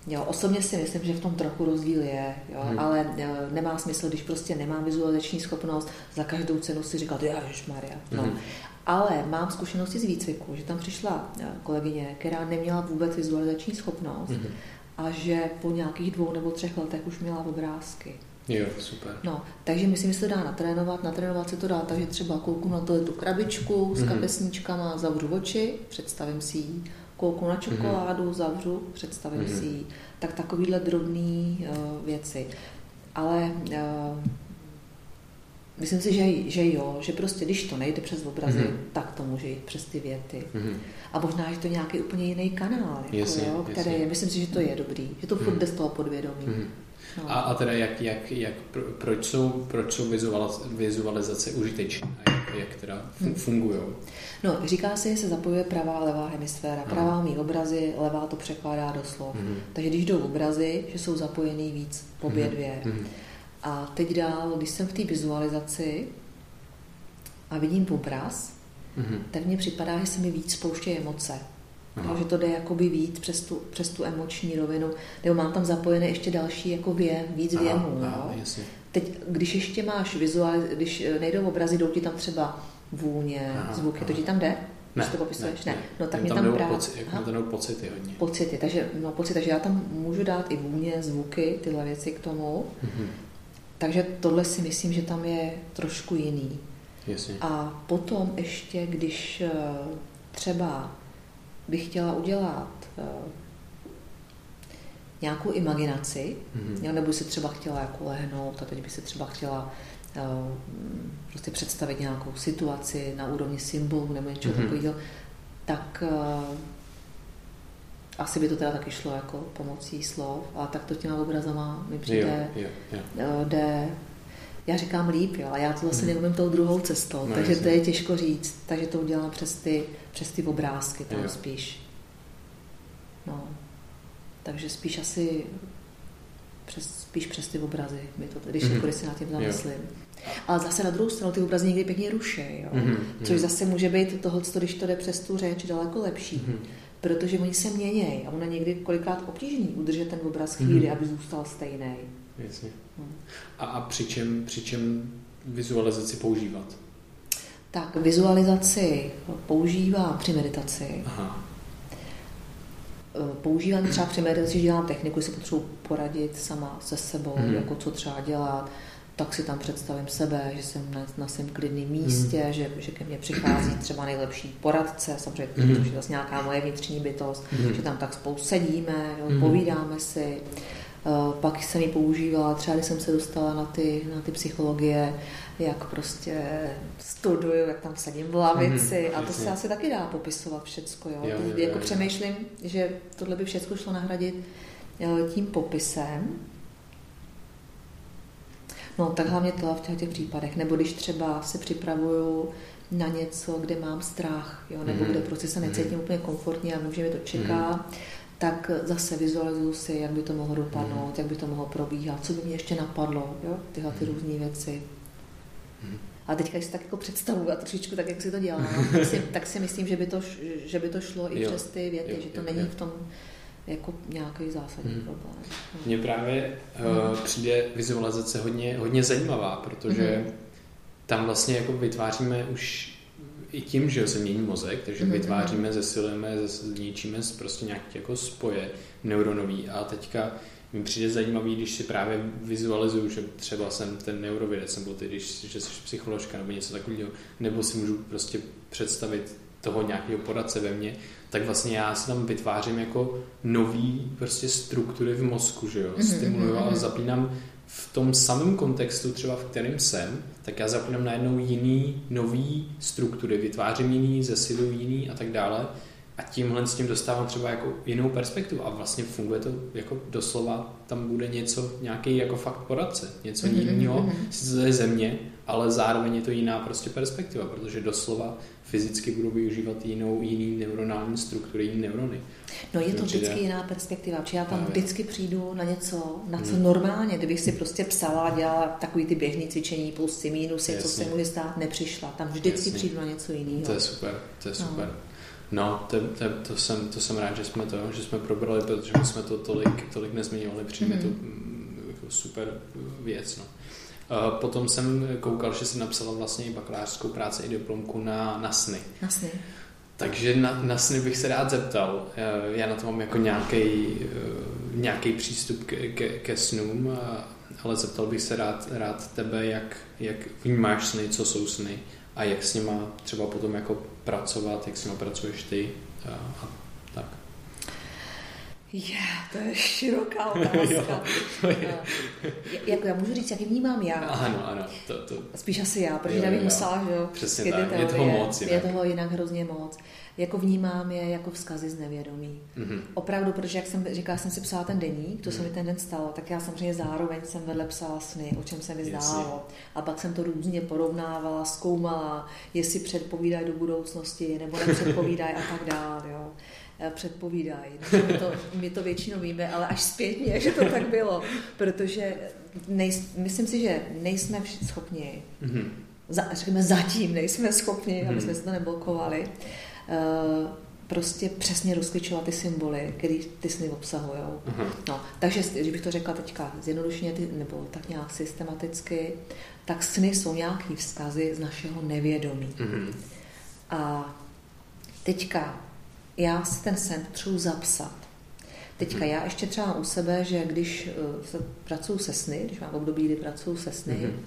Jo, osobně si myslím, že v tom trochu rozdíl je, jo, hmm. ale eh, nemá smysl, když prostě nemám vizualizační schopnost, za každou cenu si říkat, já Maria. No. Hmm. Ale mám zkušenosti z výcviku, že tam přišla eh, kolegyně, která neměla vůbec vizualizační schopnost hmm. a že po nějakých dvou nebo třech letech už měla obrázky. Jo, super. No, takže myslím, že se to dá natrénovat. Natrénovat se to dá takže třeba kouknu na tu krabičku s mm-hmm. kapesníčkama, zavřu oči, představím si ji, kouknu na čokoládu, mm-hmm. zavřu, představím mm-hmm. si ji. Tak takovýhle drobné uh, věci. Ale uh, Myslím si, že, že jo, že prostě když to nejde přes obrazy, mm-hmm. tak to může jít přes ty věty. Mm-hmm. A možná, že to je nějaký úplně jiný kanál, jako, jasně, jo, který jasně. myslím si, že to je dobrý, že to furt mm-hmm. jde z toho podvědomí. Mm-hmm. No. A, a teda jak, jak, jak, proč jsou, proč jsou vizualizace užitečné a jak, jak teda hmm. fungují? No, říká se, že se zapojuje pravá a levá hemisféra. Pravá mý obrazy, levá to překládá do slov. Hmm. Takže když jdou obrazy, že jsou zapojený víc po obě hmm. dvě. Hmm. A teď dál, když jsem v té vizualizaci a vidím obraz, hmm. tak mně připadá, že se mi víc spouštějí emoce. Aha. že to jde jakoby víc přes tu, přes tu emoční rovinu, nebo mám tam zapojené ještě další jako vě, víc aha, věmů. Aha, Teď, když ještě máš vizuál, když eh, nejdou obrazy, jdou ti tam třeba vůně, aha, zvuky, aha. to ti tam jde? Ne, to popisuješ? Ne, ne. No tak mě tam, tam právě... Poci, jak tam pocity hodně. Pocity, takže, no, pocity, takže já tam můžu dát i vůně, zvuky, tyhle věci k tomu. Mm-hmm. Takže tohle si myslím, že tam je trošku jiný. Jasně. A potom ještě, když eh, třeba bych chtěla udělat uh, nějakou imaginaci, mm-hmm. nebo si třeba chtěla jako lehnout a teď by se třeba chtěla uh, prostě představit nějakou situaci na úrovni symbolu nebo něčeho mm-hmm. takového, tak uh, asi by to teda taky šlo jako pomocí slov, a tak to těma obrazama mi přijde, jo, jo, jo. jde já říkám líp, jo, a já to zase hmm. neumím tou druhou cestou, no, takže jasně. to je těžko říct, takže to udělám přes ty, přes ty obrázky tam jo. spíš. No, takže spíš asi přes, spíš přes ty obrazy, mi to, když, mm-hmm. když se na tím zamyslím. Jo. Ale zase na druhou stranu ty obrazy někdy pěkně ruší, jo? Mm-hmm. což zase může být toho, když to jde přes tu řeč, daleko lepší. Mm-hmm. Protože oni se mění a ono někdy kolikrát obtížný udržet ten obraz chvíli, mm-hmm. aby zůstal stejný. Jasně. Hmm. A, a při, čem, při čem vizualizaci používat? Tak vizualizaci používám při meditaci. Aha. Eh, používám třeba při meditaci, že dělám techniku, si potřebuji poradit sama se sebou, hmm. jako co třeba dělat, tak si tam představím sebe, že jsem na, na svém klidném místě, mm. že, že ke mně přichází třeba nejlepší poradce, samozřejmě mm. to je vlastně nějaká moje vnitřní bytost, mm. že tam tak spolu sedíme, jo, mm. povídáme si. Eh, pak jsem ji používala, třeba když jsem se dostala na ty, na ty psychologie, jak prostě studuju, jak tam sadím v lavici mm-hmm, a to se asi taky dá popisovat všecko. Jo? jo, jo jako jo, přemýšlím, že tohle by všechno šlo nahradit eh, tím popisem. No tak hlavně to v těch případech. Nebo když třeba se připravuju na něco, kde mám strach, jo? nebo mm-hmm. kde prostě se necítím mm-hmm. úplně komfortně a vím, že mi to čeká, mm-hmm tak zase vizualizuju si, jak by to mohlo dopadnout, mm. jak by to mohlo probíhat, co by mě ještě napadlo, jo? tyhle ty mhm. různé věci. A teďka, když si tak jako představuju a trošičku tak, jak si to dělám, tak, si, tak si myslím, že by to, že by to šlo i jo. přes ty věty, jo, že to jo, není jo. v tom jako nějaký zásadní mm. problém. No. Mně právě uh, mm. přijde vizualizace hodně, hodně zajímavá, protože mm. tam vlastně jako vytváříme už i tím, že se mění mozek, takže mm-hmm. vytváříme, zesilujeme, zničíme prostě nějaké jako spoje neuronový a teďka mi přijde zajímavý, když si právě vizualizuju, že třeba jsem ten neurovědec, nebo ty, když že jsi psycholožka nebo něco takového, nebo si můžu prostě představit toho nějakého poradce ve mně, tak vlastně já si tam vytvářím jako nový prostě struktury v mozku, že jo, mm-hmm, stimuluju mm-hmm. a zapínám v tom samém kontextu, třeba v kterém jsem, tak já zapínám najednou jiný, nový struktury, vytvářím jiný, zesiluju jiný a tak dále a tímhle s tím dostávám třeba jako jinou perspektivu a vlastně funguje to jako doslova, tam bude něco, nějaký jako fakt poradce, něco mm-hmm, jiného, sice to je země, ale zároveň je to jiná prostě perspektiva, protože doslova fyzicky budou využívat jinou, jiný neuronální struktury, jiný neurony. No je to vždycky jde... jiná perspektiva, protože já tam Právě. vždycky přijdu na něco, na co hmm. normálně, kdybych si prostě psala a dělala takový ty běžné cvičení, plusy, mínusy, Jasně. co se může stát, nepřišla. Tam vždycky Jasně. přijdu na něco jiného. To je super, to je no. super. No, no to, to, to, jsem, to jsem rád, že jsme to, že jsme probrali, protože jsme to tolik, tolik nezmiňovali, přijme mm. to jako super věc. No. Potom jsem koukal, že si napsala vlastně i bakalářskou práci, i diplomku na, na sny. Na sny. Takže na, na sny bych se rád zeptal. Já na to mám jako nějaký, nějaký přístup ke, ke, ke snům, ale zeptal bych se rád, rád tebe, jak, jak vnímáš sny, co jsou sny a jak s nima třeba potom jako pracovat, jak s nima pracuješ ty a, a tak. Yeah, to je široká otázka. jo, jako já můžu říct, jak vnímám já. Ano, ano. To, to... Spíš asi já, protože já bych musela, že jo. Přesně tak, teorie, je toho moc jinak. Je toho jinak hrozně moc. Jako vnímám je jako vzkazy z nevědomí. Mm-hmm. Opravdu, protože jak jsem říkala, jsem si psala ten deník, to mm-hmm. se mi mhm. ten den stalo, tak já samozřejmě zároveň jsem vedle psala sny, o čem se mi zdálo. A pak jsem to různě porovnávala, zkoumala, jestli předpovídají do budoucnosti, nebo nepředpovídají a tak dále. Jo. Eh, předpovídají. My to, my to většinou víme, ale až zpětně, že to tak bylo. Protože nejs, myslím si, že nejsme schopni, mm-hmm. za, řekněme zatím nejsme schopni, mm-hmm. aby jsme se to neblokovali, prostě přesně rozklíčovat ty symboly, které ty sny obsahují. Uh-huh. No, takže, když bych to řekla teďka zjednodušeně, nebo tak nějak systematicky, tak sny jsou nějaký vzkazy z našeho nevědomí. Uh-huh. A teďka já si ten sen potřebuji zapsat. Teďka já ještě třeba u sebe, že když eh, se pracuji se sny, když mám období, kdy pracuji se sny, mm-hmm.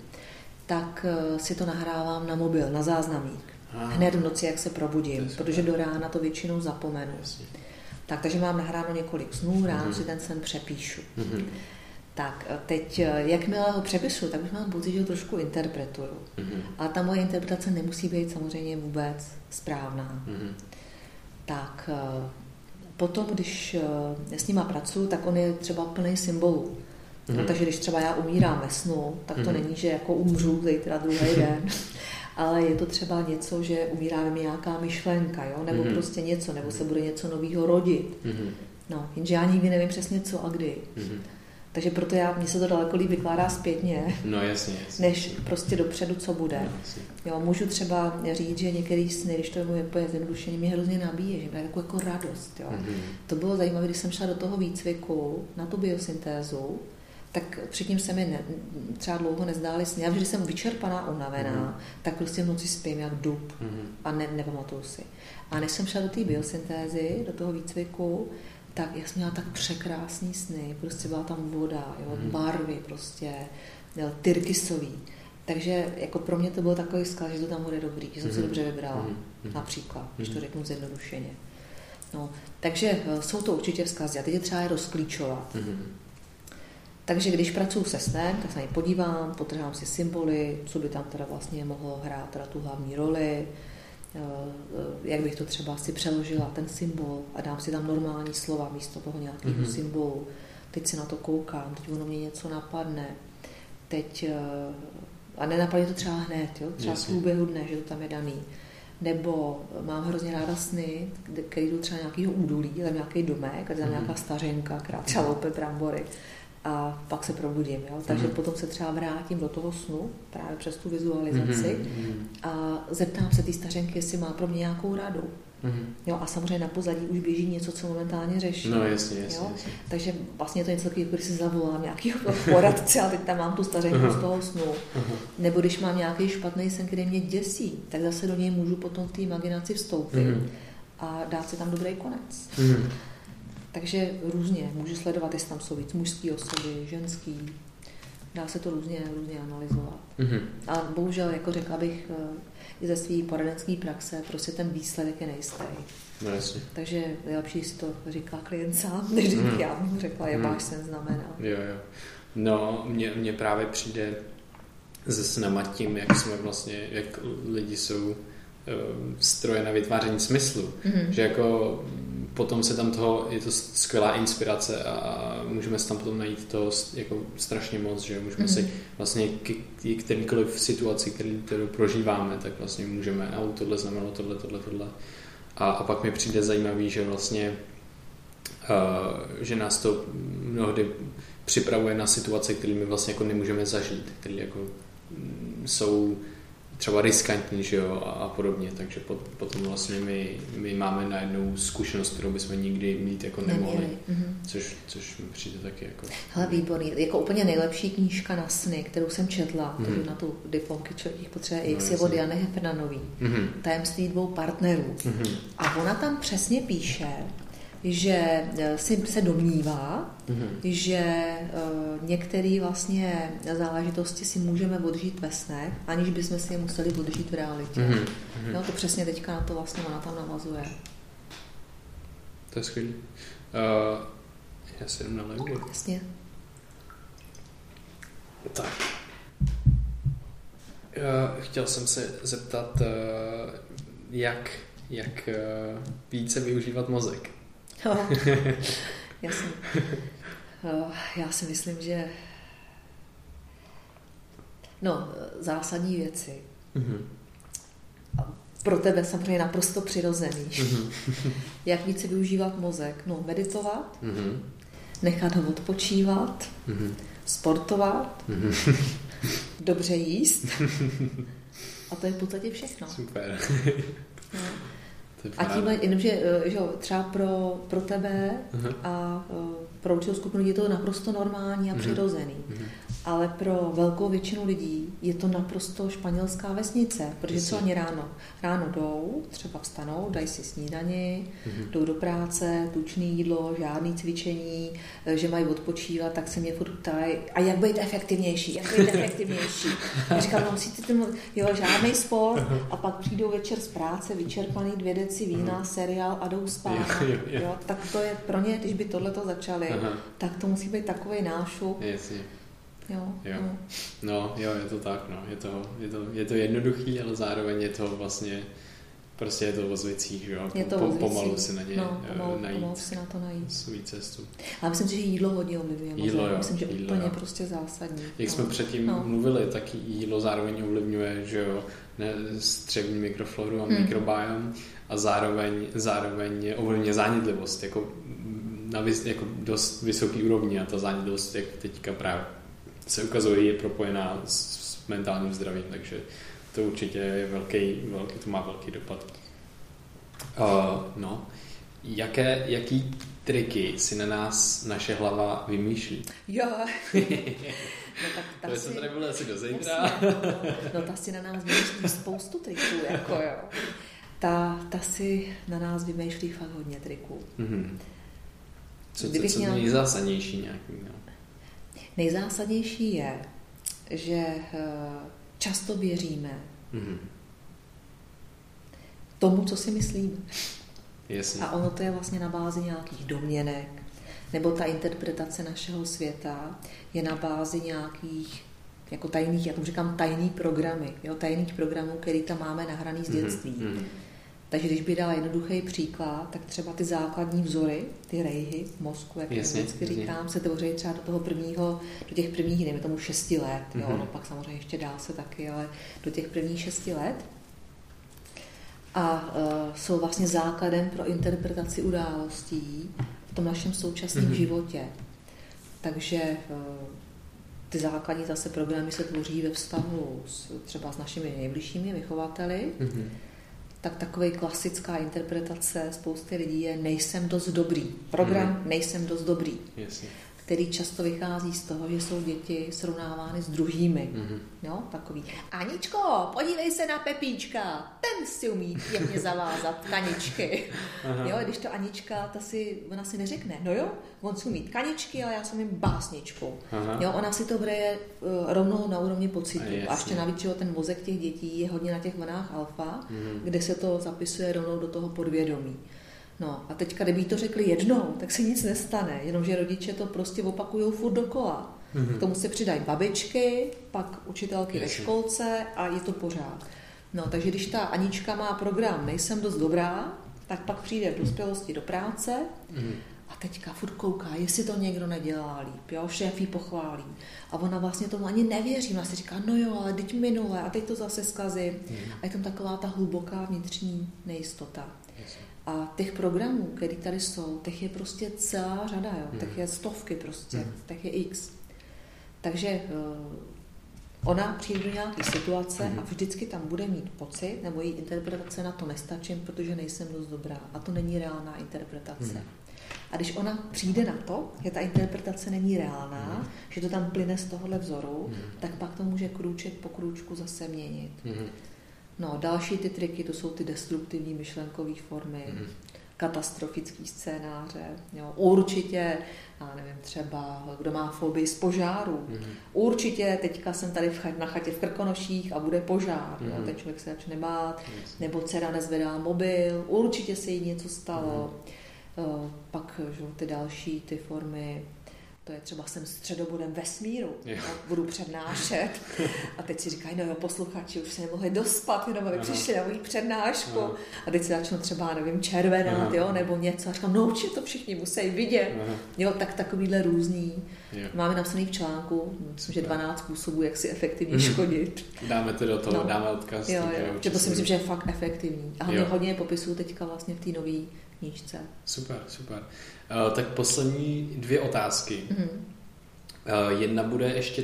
tak eh, si to nahrávám na mobil, na záznamník. Aha. Hned v noci, jak se probudím, protože do rána to většinou zapomenu. Tak, takže mám nahráno několik snů, ráno mm-hmm. si ten sen přepíšu. Mm-hmm. Tak eh, teď, jakmile ho přepisu, tak už mám pocit, že ho trošku interpretuju. Mm-hmm. Ale ta moje interpretace nemusí být samozřejmě vůbec správná. Mm-hmm tak eh, potom, když eh, s nima pracuji, tak on je třeba plný symbolů. Mm-hmm. No, takže když třeba já umírám ve snu, tak to mm-hmm. není, že jako umřu zítra druhý den, ale je to třeba něco, že umírá mi nějaká myšlenka, jo? nebo mm-hmm. prostě něco, nebo se bude něco nového rodit. Mm-hmm. No, jenže já nikdy nevím přesně co a kdy. Mm-hmm. Takže proto já, mně se to daleko líp vykládá zpětně, no, jasně, jasně. než prostě dopředu, co bude. No, jo, můžu třeba říct, že některý sny, když to je úplně zjednodušení, mě hrozně nabíje, že mě jako, jako radost. Jo. Mm-hmm. To bylo zajímavé, když jsem šla do toho výcviku na tu biosyntézu, tak předtím se mi ne, třeba dlouho nezdály sny. Já když jsem vyčerpaná, unavená, mm-hmm. tak prostě v noci spím jak dub mm-hmm. a ne, nepamatuju si. A než jsem šla do té biosyntézy, do toho výcviku, tak jak jsem měla tak překrásný sny, prostě byla tam voda, jo, mm. barvy prostě, jo, tyrkysový. Takže jako pro mě to bylo takový skla, že to tam bude dobrý, že jsem mm. si mhm. dobře vybrala, mm. například, když to mhm. řeknu zjednodušeně. No, takže eh, jsou to určitě vzkazy a teď je třeba je rozklíčovat. Mm. Takže když pracuji se snem, tak se na ně podívám, potrhám si symboly, co by tam teda vlastně mohlo hrát teda tu hlavní roli, Eh, jak bych to třeba si přeložila, ten symbol a dám si tam normální slova místo toho nějakého mm-hmm. symbolu. Teď si na to koukám, teď ono mě něco napadne. Teď, eh, a nenapadne to třeba hned, jo? třeba v průběhu dne, že to tam je daný. Nebo mám hrozně ráda sny, které jdou třeba nějakého údolí, tam nějaký domek, a tam mm-hmm. nějaká stařenka, která třeba loupe brambory a pak se probudím. Jo? Takže mm. potom se třeba vrátím do toho snu, právě přes tu vizualizaci mm. a zeptám se té stařenky, jestli má pro mě nějakou radu. Mm. Jo, a samozřejmě na pozadí už běží něco, co momentálně řeší. No jasně, jasně, jo? jasně. Takže vlastně je to něco takového, když si zavolám nějakého poradce a teď tam mám tu stařenku uh-huh. z toho snu. Uh-huh. Nebo když mám nějaký špatný sen, který mě děsí, tak zase do něj můžu potom v té imaginaci vstoupit uh-huh. a dát si tam dobrý konec. Uh-huh. Takže různě můžu sledovat, jestli tam jsou víc mužský osoby, ženský. Dá se to různě, různě analyzovat. Mm-hmm. A bohužel, jako řekla bych, eh, i ze své poradenské praxe, prostě ten výsledek je nejistý. No, jasně. Takže je lepší si to říká klient sám, než mm. já mu řekla, jak mm. sen znamená. Jo, jo. No, mně, mně právě přijde se snama tím, jak jsme vlastně, jak lidi jsou uh, stroje na vytváření smyslu. Mm-hmm. Že jako potom se tam toho, je to skvělá inspirace a můžeme si tam potom najít to jako strašně moc, že můžeme mm-hmm. si vlastně k, k kterýkoliv situaci, kterou prožíváme, tak vlastně můžeme, a tohle znamenalo tohle, tohle, tohle. A, a pak mi přijde zajímavý, že vlastně uh, že nás to mnohdy připravuje na situace, které my vlastně jako nemůžeme zažít, které jako mm, jsou třeba riskantní, že jo, a, a podobně, takže pot, potom vlastně my, my máme najednou zkušenost, kterou bychom nikdy mít jako nemohli, mm-hmm. což, což mi přijde taky jako... Hele, výborný, jako úplně nejlepší knížka na sny, kterou jsem četla, mm-hmm. na tu diplomky člověk potřebuje X, no, je od Jany Hefnanový, mm-hmm. Tajemství dvou partnerů. Mm-hmm. A ona tam přesně píše, že eh, si se domnívá, mm-hmm. že uh, některé vlastně záležitosti si můžeme odžít ve snech, aniž bychom si je museli odžít v realitě. Mm-hmm. No to přesně teďka na to vlastně ona tam navazuje. To je skvělé. Uh, já si jenom naleju. Jasně. Tak. Uh, chtěl jsem se zeptat, uh, jak, jak uh, více využívat mozek. No, jasně. Uh, já si myslím, že no, zásadní věci. Mm-hmm. Pro tebe samozřejmě naprosto přirozený. Mm-hmm. jak více využívat mozek? No, meditovat, mm-hmm. nechat ho odpočívat, mm-hmm. sportovat, mm-hmm. dobře jíst. A to je v podstatě všechno. Super. No. A tím, jenomže eh, že třeba pro, pro tebe uh-huh. a eh, pro určitou skupinu je to naprosto normální a uh-huh. přirozený. Uh-huh ale pro velkou většinu lidí je to naprosto španělská vesnice, protože co ani ráno. Ráno jdou, třeba vstanou, dají si snídani, mm-hmm. jdou do práce, tučný jídlo, žádný cvičení, eh, že mají odpočívat, tak se mě furt ptají, a jak být efektivnější, jak být efektivnější. Já říkám, no musíte tomu, jo, žádný sport a pak přijdou večer z práce, vyčerpaný dvě deci vína, mm. seriál a jdou spát. Jo, tak to je pro ně, když by tohle to začali, Aha. tak to musí být takový nášup. Jasně Jo, jo. No. no, jo, je to tak, no. Je to, je to, je to jednoduchý, ale zároveň je to vlastně Prostě je to o zvicích, že jo? Je to po, pomalu si na ně no, pomalu, najít. Pomalu si na to najít. Svůj cestu. Ale myslím si, že jídlo hodně ovlivňuje. Jídlo, jo, myslím, že jídlo, úplně jo. prostě zásadní. Jak no. jsme předtím no. mluvili, tak jídlo zároveň ovlivňuje, že jo, ne, střevní mikrofloru a hmm. mikrobiom a zároveň, zároveň ovlivňuje zánětlivost, jako na vys, jako dost vysoký úrovni a ta zánětlivost, jak teďka právě se ukazuje, je propojená s, s mentálním zdravím, takže to určitě je velký, velký to má velký dopad. Uh, no, jaké, jaký triky si na nás naše hlava vymýšlí? Jo. No tak ta to si... jsem tady byla asi do zítra. no ta si na nás vymýšlí spoustu triků, jako jo. Ta, ta si na nás vymýšlí fakt hodně triků. Mm-hmm. Co, co, co měl... nejzásadnější nějaký? No? Nejzásadnější je, že eh, často věříme mm-hmm. tomu, co si myslíme. Jasně. A ono to je vlastně na bázi nějakých domněnek, nebo ta interpretace našeho světa je na bázi nějakých jako tajných, já tomu říkám tajný programy, jo, tajných programů, který tam máme nahraný z mhm, dětství. Mm-hmm. Takže když by dala jednoduchý příklad, tak třeba ty základní vzory, ty rejhy v mozku, jak jasně, vždycky jasně. říkám, se tvoří třeba do toho prvního, do těch prvních, dejme tomu šesti let, mm-hmm. jo, mhm. no pak samozřejmě ještě dál se taky, ale do těch prvních šesti let. A uh, jsou vlastně základem pro interpretaci událostí v tom našem současném mm-hmm. životě. Takže uh, ty základní zase programy se tvoří ve vztahu s, třeba s našimi nejbližšími vychovateli, mm-hmm tak takový klasická interpretace spousty lidí je nejsem dost dobrý. Program mm. nejsem dost dobrý. Jasně. Který často vychází z toho, že jsou děti srovnávány s druhými. Mm-hmm. Jo, takový. Aničko, podívej se na Pepíčka, ten si umí pěkně zavázat kaničky. jo, když to Anička, ta si, ona si neřekne, no jo, on si umí kaničky, ale já jsem jim básničku. Aha. Jo, ona si to bere uh, rovnou na úrovni pocitu. A, a ještě navíc, že ten mozek těch dětí je hodně na těch vlnách alfa, mm-hmm. kde se to zapisuje rovnou do toho podvědomí. No a teďka, kdyby to řekli jednou, tak se nic nestane, jenomže rodiče to prostě opakují furt dokola. Mm-hmm. K tomu se přidají babičky, pak učitelky Jasně. ve školce a je to pořád. No, takže když ta Anička má program Nejsem dost dobrá, tak pak přijde v dospělosti do práce mm-hmm. a teďka furt kouká, jestli to někdo nedělá líp, jo, šéf jí pochválí. A ona vlastně tomu ani nevěří, ona si říká, no jo, ale teď minule a teď to zase zkazím. Mm-hmm. A je tam taková ta hluboká vnitřní nejistota. A těch programů, které tady jsou, těch je prostě celá řada, jo. Hmm. těch je stovky prostě, hmm. těch je x. Takže uh, ona přijde do nějaké situace hmm. a vždycky tam bude mít pocit, nebo její interpretace na to nestačím, protože nejsem dost dobrá. A to není reálná interpretace. Hmm. A když ona přijde na to, že ta interpretace není reálná, hmm. že to tam plyne z tohohle vzoru, hmm. tak pak to může krůček po krůčku zase měnit. Hmm. No, další ty triky, to jsou ty destruktivní myšlenkové formy. Mm-hmm. katastrofický scénáře. Jo. Určitě, já nevím, třeba kdo má fobii z požáru. Mm-hmm. Určitě teďka jsem tady v, na chatě v Krkonoších a bude požár. Mm-hmm. Jo. Mhm. Ten člověk se začne bát, yes. nebo dcera nezvedá mobil, určitě se jí něco stalo. Mm-hmm. Pak že, ty další ty formy to je třeba jsem středobodem vesmíru, yeah. budu přednášet a teď si říkají, no jo, posluchači už se nemohli dospat, jenom aby přišli na moji přednášku Aha. a teď se začnou třeba, nevím, červenat, jo, nebo něco a říkám, no určitě to všichni musí vidět, Aha. jo, tak takovýhle různý. Yeah. Máme napsaný v článku, myslím, že 12 způsobů, jak si efektivně mm. škodit. Dáme to do toho, no. dáme odkaz. Jo, jo, že to si myslím, že je fakt efektivní. A hlavně hodně popisuju teďka vlastně v té nové knížce. Super, super. Uh, tak poslední dvě otázky. Mm-hmm. Uh, jedna bude ještě,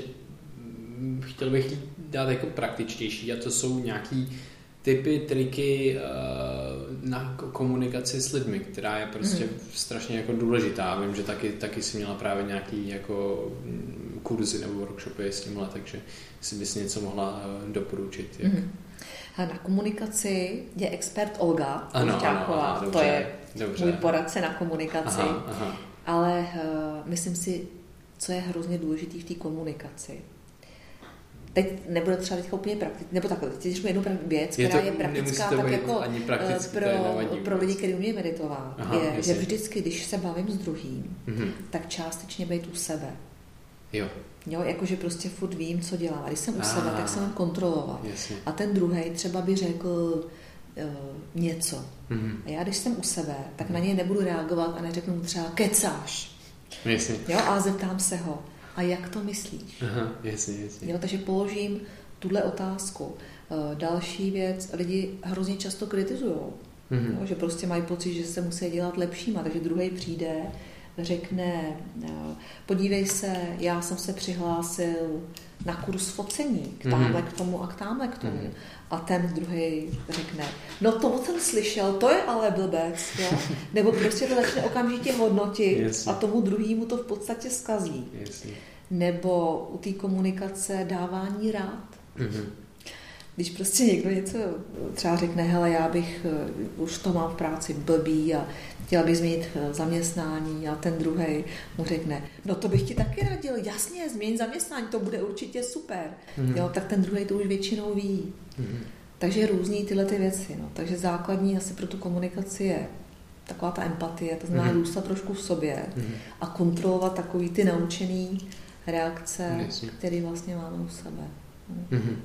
mm, chtěl bych dát jako praktičtější a to jsou nějaký typy, triky uh, na komunikaci s lidmi, která je prostě mm. strašně jako důležitá. Vím, že taky, taky si měla právě nějaký jako mm, kurzy nebo workshopy s tímhle, takže si bys něco mohla doporučit. Jak... Mm. Na komunikaci je expert Olga ano, ano, ano, to je dobře. můj poradce na komunikaci, aha, aha. ale uh, myslím si, co je hrozně důležité v té komunikaci. Teď nebude třeba teď úplně praktické, nebo takhle, teď řeknu jednu věc, je která to, je praktická tak jako ani eh, pro, pro lidi, kteří umí meditovat, Aha, je, jasně. že vždycky, když se bavím s druhým, mm-hmm. tak částečně být u sebe. Jo. Jo, jakože prostě furt vím, co dělám. A když jsem u sebe, tak se mám kontrolovat. Jasně. A ten druhý třeba by řekl něco. Mm-hmm. A já, když jsem u sebe, tak na něj nebudu reagovat a neřeknu mu třeba kecáš. Jasně. Jo, a zeptám se ho, a jak to myslíš? Aha, jasně, jasně. Jo, takže položím tuhle otázku. Uh, další věc, lidi hrozně často kritizují. Mm-hmm. že prostě mají pocit, že se musí dělat lepšíma, takže druhý přijde řekne, eh, podívej se, já jsem se přihlásil na kurz focení, k tamhle mm-hmm. k tomu a k tamhle k tomu. Mm-hmm. A ten druhý řekne, no to jsem slyšel, to je ale blbec, jo? Nebo prostě to začne okamžitě hodnotit Jasně. a tomu druhému to v podstatě skazí. Jasně. Nebo u té komunikace dávání rád. Mm-hmm když prostě někdo něco třeba řekne, hele, já bych, uh, už to mám v práci blbý a chtěla bych změnit uh, zaměstnání a ten druhý mu řekne, no to bych ti taky radil, jasně, změň zaměstnání, to bude určitě super. Mm-hmm. Jo, tak ten druhý to už většinou ví. Mm-hmm. Takže různý tyhle ty věci. No. Takže základní asi pro tu komunikaci je taková ta empatie, to znamená mm-hmm. zůstat trošku v sobě mm-hmm. a kontrolovat takový ty naučený reakce, které vlastně máme u sebe. Mm-hmm.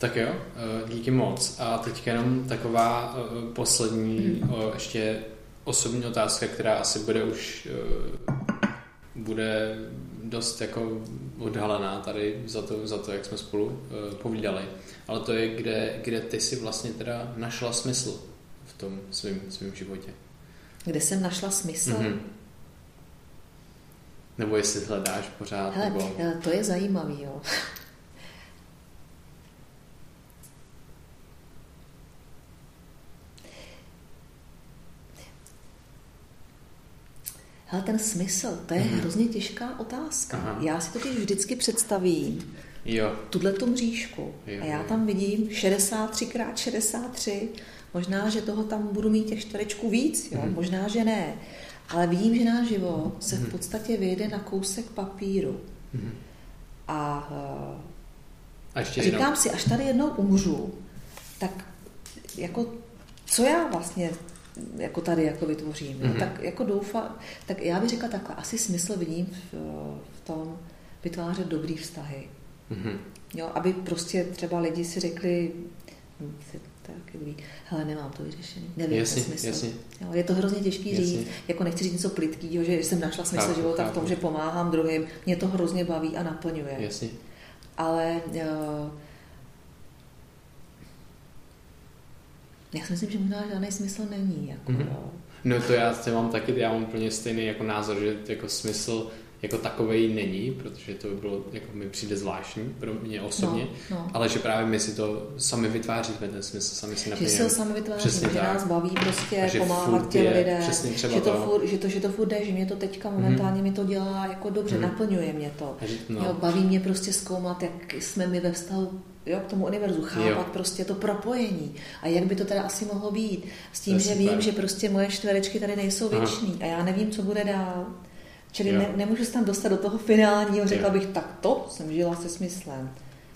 Tak jo, eh, díky moc. A teď jenom taková eh, poslední, hmm. ještě osobní otázka, která asi bude už eh, bude dost jako odhalená tady za to, za to jak jsme spolu povídali. Ale to je, kde, kde ty si vlastně teda našla smysl v tom svém svým životě. Kde jsem našla smysl? Mm-hmm. Nebo jestli hledáš pořád? Hele, nebo... to je zajímavý, jo. Ale ten smysl, to je hmm. hrozně těžká otázka. Aha. Já si totiž vždycky představím jo. tuhle tu mřížku jo, a já tam vidím 63x63, možná, že toho tam budu mít těch čtverečků víc, jo? Hmm. možná, že ne. Ale vidím, že náš život se v mhm. podstatě vyjede na kousek papíru. Hmm. A, a ještě říkám jednou. si, až tady jednou umřu, tak jako co já vlastně jako tady jako vytvořím. Mm-hmm. Tak jako doufám, tak já bych řekla takhle, asi smysl vidím v, v tom vytvářet dobrý vztahy. Mm-hmm. Jo, aby prostě třeba lidi si řekli, hm, tak ví, hele, nemám to vyřešený, nevím jasně, smysl. Jasně. Jo, je to hrozně těžký jasně. říct, jako nechci říct něco plitkýho, že jsem našla smysl chápu, života chápu. v tom, že pomáhám druhým, mě to hrozně baví a naplňuje. Jasně. Ale uh, Já si myslím, že možná žádný smysl není. Jako, mm-hmm. No to já mám taky, já mám úplně stejný jako názor, že jako smysl jako takovej není, protože to by bylo, jako mi přijde zvláštní pro mě osobně, no, no. ale že právě my si to sami vytváříme, ten smysl, sami si naplňujeme. Že si ho sami vytváříme, že nás baví prostě pomáhat těm lidem, že to, to. Furt, že to, že to furt jde, že mě to teďka momentálně mm. mi to dělá jako dobře, mm. naplňuje mě to. No. Jo, baví mě prostě zkoumat, jak jsme my ve vztahu jo, k tomu univerzu, chápat jo. prostě to propojení a jak by to teda asi mohlo být. S tím, že vím, že prostě moje čtverečky tady nejsou věční a já nevím, co bude dál. Čili ne, nemůžu se tam dostat do toho finálního, řekla jo. bych, tak to jsem žila se smyslem.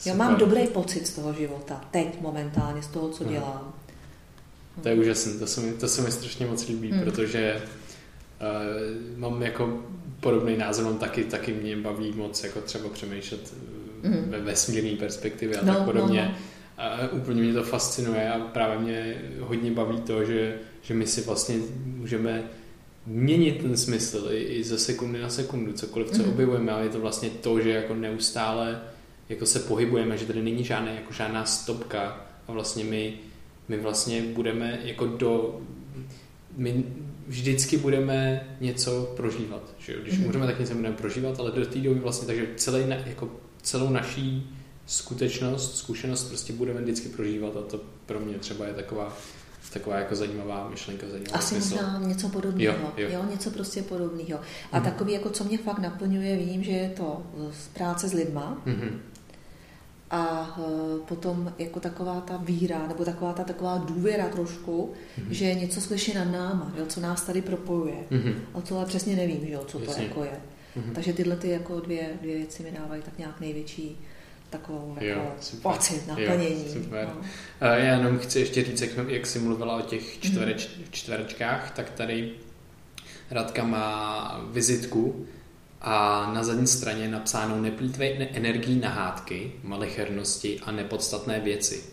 Jo, mám dobrý pocit z toho života, teď momentálně, z toho, co dělám. To je úžasné, to se mi, to se mi strašně moc líbí, hmm. protože uh, mám jako podobný názor, mám taky, taky mě baví moc jako třeba přemýšlet mm. ve vesmírné perspektivě a no, tak podobně. No, no. A úplně mě to fascinuje a právě mě hodně baví to, že, že my si vlastně můžeme měnit ten smysl i, i ze sekundy na sekundu, cokoliv, co mm. objevujeme, ale je to vlastně to, že jako neustále jako se pohybujeme, že tady není žádná, jako žádná stopka a vlastně my, my vlastně budeme jako do my vždycky budeme něco prožívat. Že jo? Když mm. můžeme, tak něco budeme prožívat, ale do té doby vlastně, takže celý, jako celou naší skutečnost, zkušenost prostě budeme vždycky prožívat a to pro mě třeba je taková taková jako zajímavá myšlenka, zajímavá Asi smysl. možná něco podobného, jo, jo. jo, něco prostě podobného. A mm. takový, jako co mě fakt naplňuje, vím, že je to z práce s lidma, mm-hmm. a e, potom jako taková ta víra, nebo taková ta taková důvěra trošku, mm-hmm. že něco slyší nad náma, jo, co nás tady propojuje. Mm-hmm. A to ale přesně nevím, jo, co Jasně. to jako je. Mm-hmm. Takže tyhle ty jako dvě, dvě věci mi dávají tak nějak největší takovou jo, jako pocit, naplnění. Jo, super. No. Já jenom chci ještě říct, jak, jak jsi mluvila o těch mhm. čtvereč, mm-hmm. čtverečkách, tak tady Radka má vizitku a na zadní straně napsánou neplýtvej energii na hádky, malichernosti a nepodstatné věci.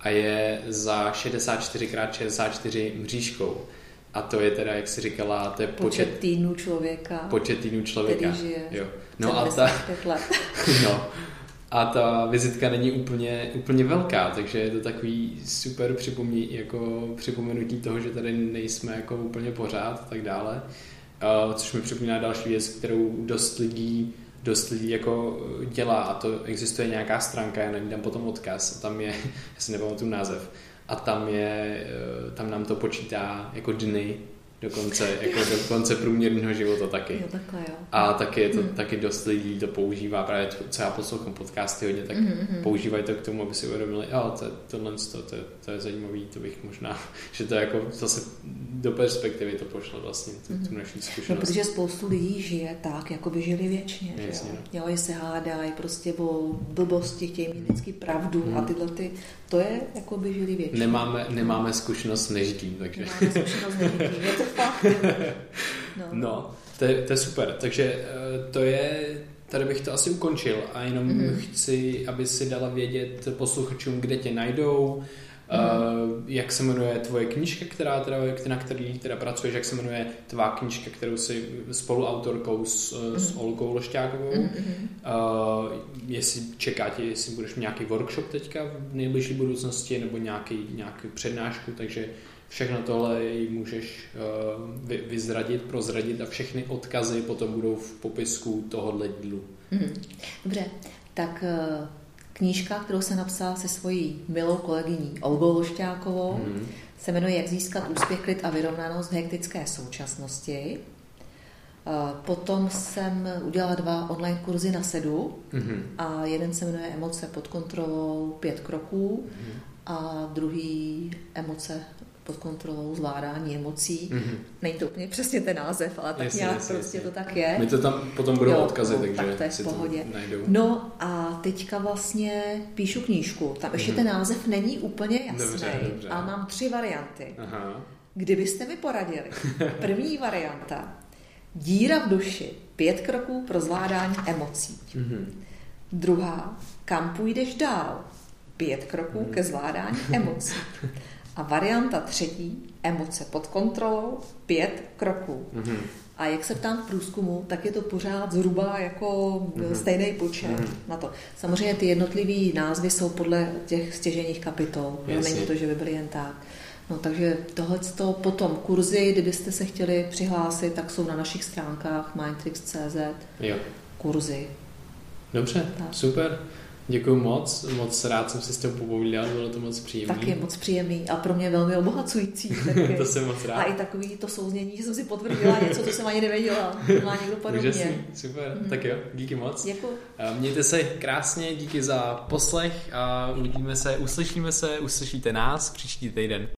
A je za 64x64 mřížkou. A to je teda, jak jsi říkala, to je počet, počet týdnů člověka. Počet týdnů člověka. Který žije jo. No a ta, let. no, a ta vizitka není úplně, úplně velká, takže je to takový super připomí, jako připomenutí toho, že tady nejsme jako úplně pořád a tak dále. Uh, což mi připomíná další věc, kterou dost lidí dost lidí jako dělá a to existuje nějaká stránka, já nevím, tam potom odkaz, tam je, já si nepamatuju název, a tam je, eh, tam nám to počítá jako dny do konce, jako do konce průměrného života taky. Jo, takhle, jo. A taky je to, hmm. taky dost lidí to používá, právě to, co já poslouchám podcasty hodně, tak mm-hmm. používají to k tomu, aby si uvědomili, jo, to, tohle to, to, to, je zajímavý, to bych možná, že to jako zase do perspektivy to pošlo vlastně, tu, mm-hmm. tu naší zkušenost. No, protože spoustu lidí žije tak, jako by žili věčně, Jasně, jo. No. jo, se hádají prostě o blbosti, chtějí mít vždycky pravdu mm. a tyhle ty, to je jako by žili věčně. Nemáme, nemáme zkušenost nežitím, takže. Nemáme zkušenost nežitím, je to fakt. No. no, to, je, to je super. Takže eh, to je, tady bych to asi ukončil a jenom mm-hmm. chci, aby si dala vědět posluchačům, kde tě najdou, Mm. jak se jmenuje tvoje knížka, která teda, na který teda pracuješ, jak se jmenuje tvá knížka, kterou si spoluautorkou s, mm. s Olkou Lošťákovou. Mm. Uh, jestli čekáte, jestli budeš mít nějaký workshop teďka v nejbližší budoucnosti nebo nějaký, nějaký přednášku, takže Všechno tohle můžeš uh, vyzradit, prozradit a všechny odkazy potom budou v popisku tohohle dílu. Mm, dobře, tak uh, knížka, kterou jsem napsala se svojí milou kolegyní Olgou Lošťákovou, mm. se jmenuje Jak získat úspěch, klid a vyrovnanost v hektické současnosti. Uh, potom jsem udělala dva online kurzy na sedu mm-hmm. a jeden se jmenuje Emoce pod kontrolou pět kroků mm-hmm. a druhý Emoce pod kontrolou zvládání emocí. Mm-hmm. Není to úplně přesně ten název, ale tak jasně, nějak jasně, prostě jasně. to tak je. My to tam potom budou jo, odkazy, no, takže tak to je v pohodě. to najdou. No a teďka vlastně píšu knížku. Tam ještě mm-hmm. ten název není úplně jasný, dobře, dobře. a mám tři varianty. Aha. Kdybyste mi poradili, první varianta, díra v duši, pět kroků pro zvládání emocí. Mm-hmm. Druhá, kam půjdeš dál, pět kroků mm-hmm. ke zvládání emocí. A varianta třetí, emoce pod kontrolou, pět kroků. Mm-hmm. A jak se ptám v průzkumu, tak je to pořád zhruba jako mm-hmm. stejný počet mm-hmm. na to. Samozřejmě ty jednotlivé názvy jsou podle těch stěženích kapitol. Není to, že by byly jen tak. No takže tohle to potom kurzy, kdybyste se chtěli přihlásit, tak jsou na našich stránkách mindtricks.cz jo. kurzy. Dobře, tak. super. Děkuji moc, moc rád jsem si s tím popovídal, bylo to moc příjemné. Taky moc příjemný a pro mě velmi obohacující. Taky. to jsem moc rád. A i takový to souznění, že jsem si potvrdila něco, co jsem ani nevěděla. Má někdo podobně. Úžasný, super, mm. tak jo, díky moc. Děkuji. Mějte se krásně, díky za poslech a uvidíme se, uslyšíme se, uslyšíte nás příští týden.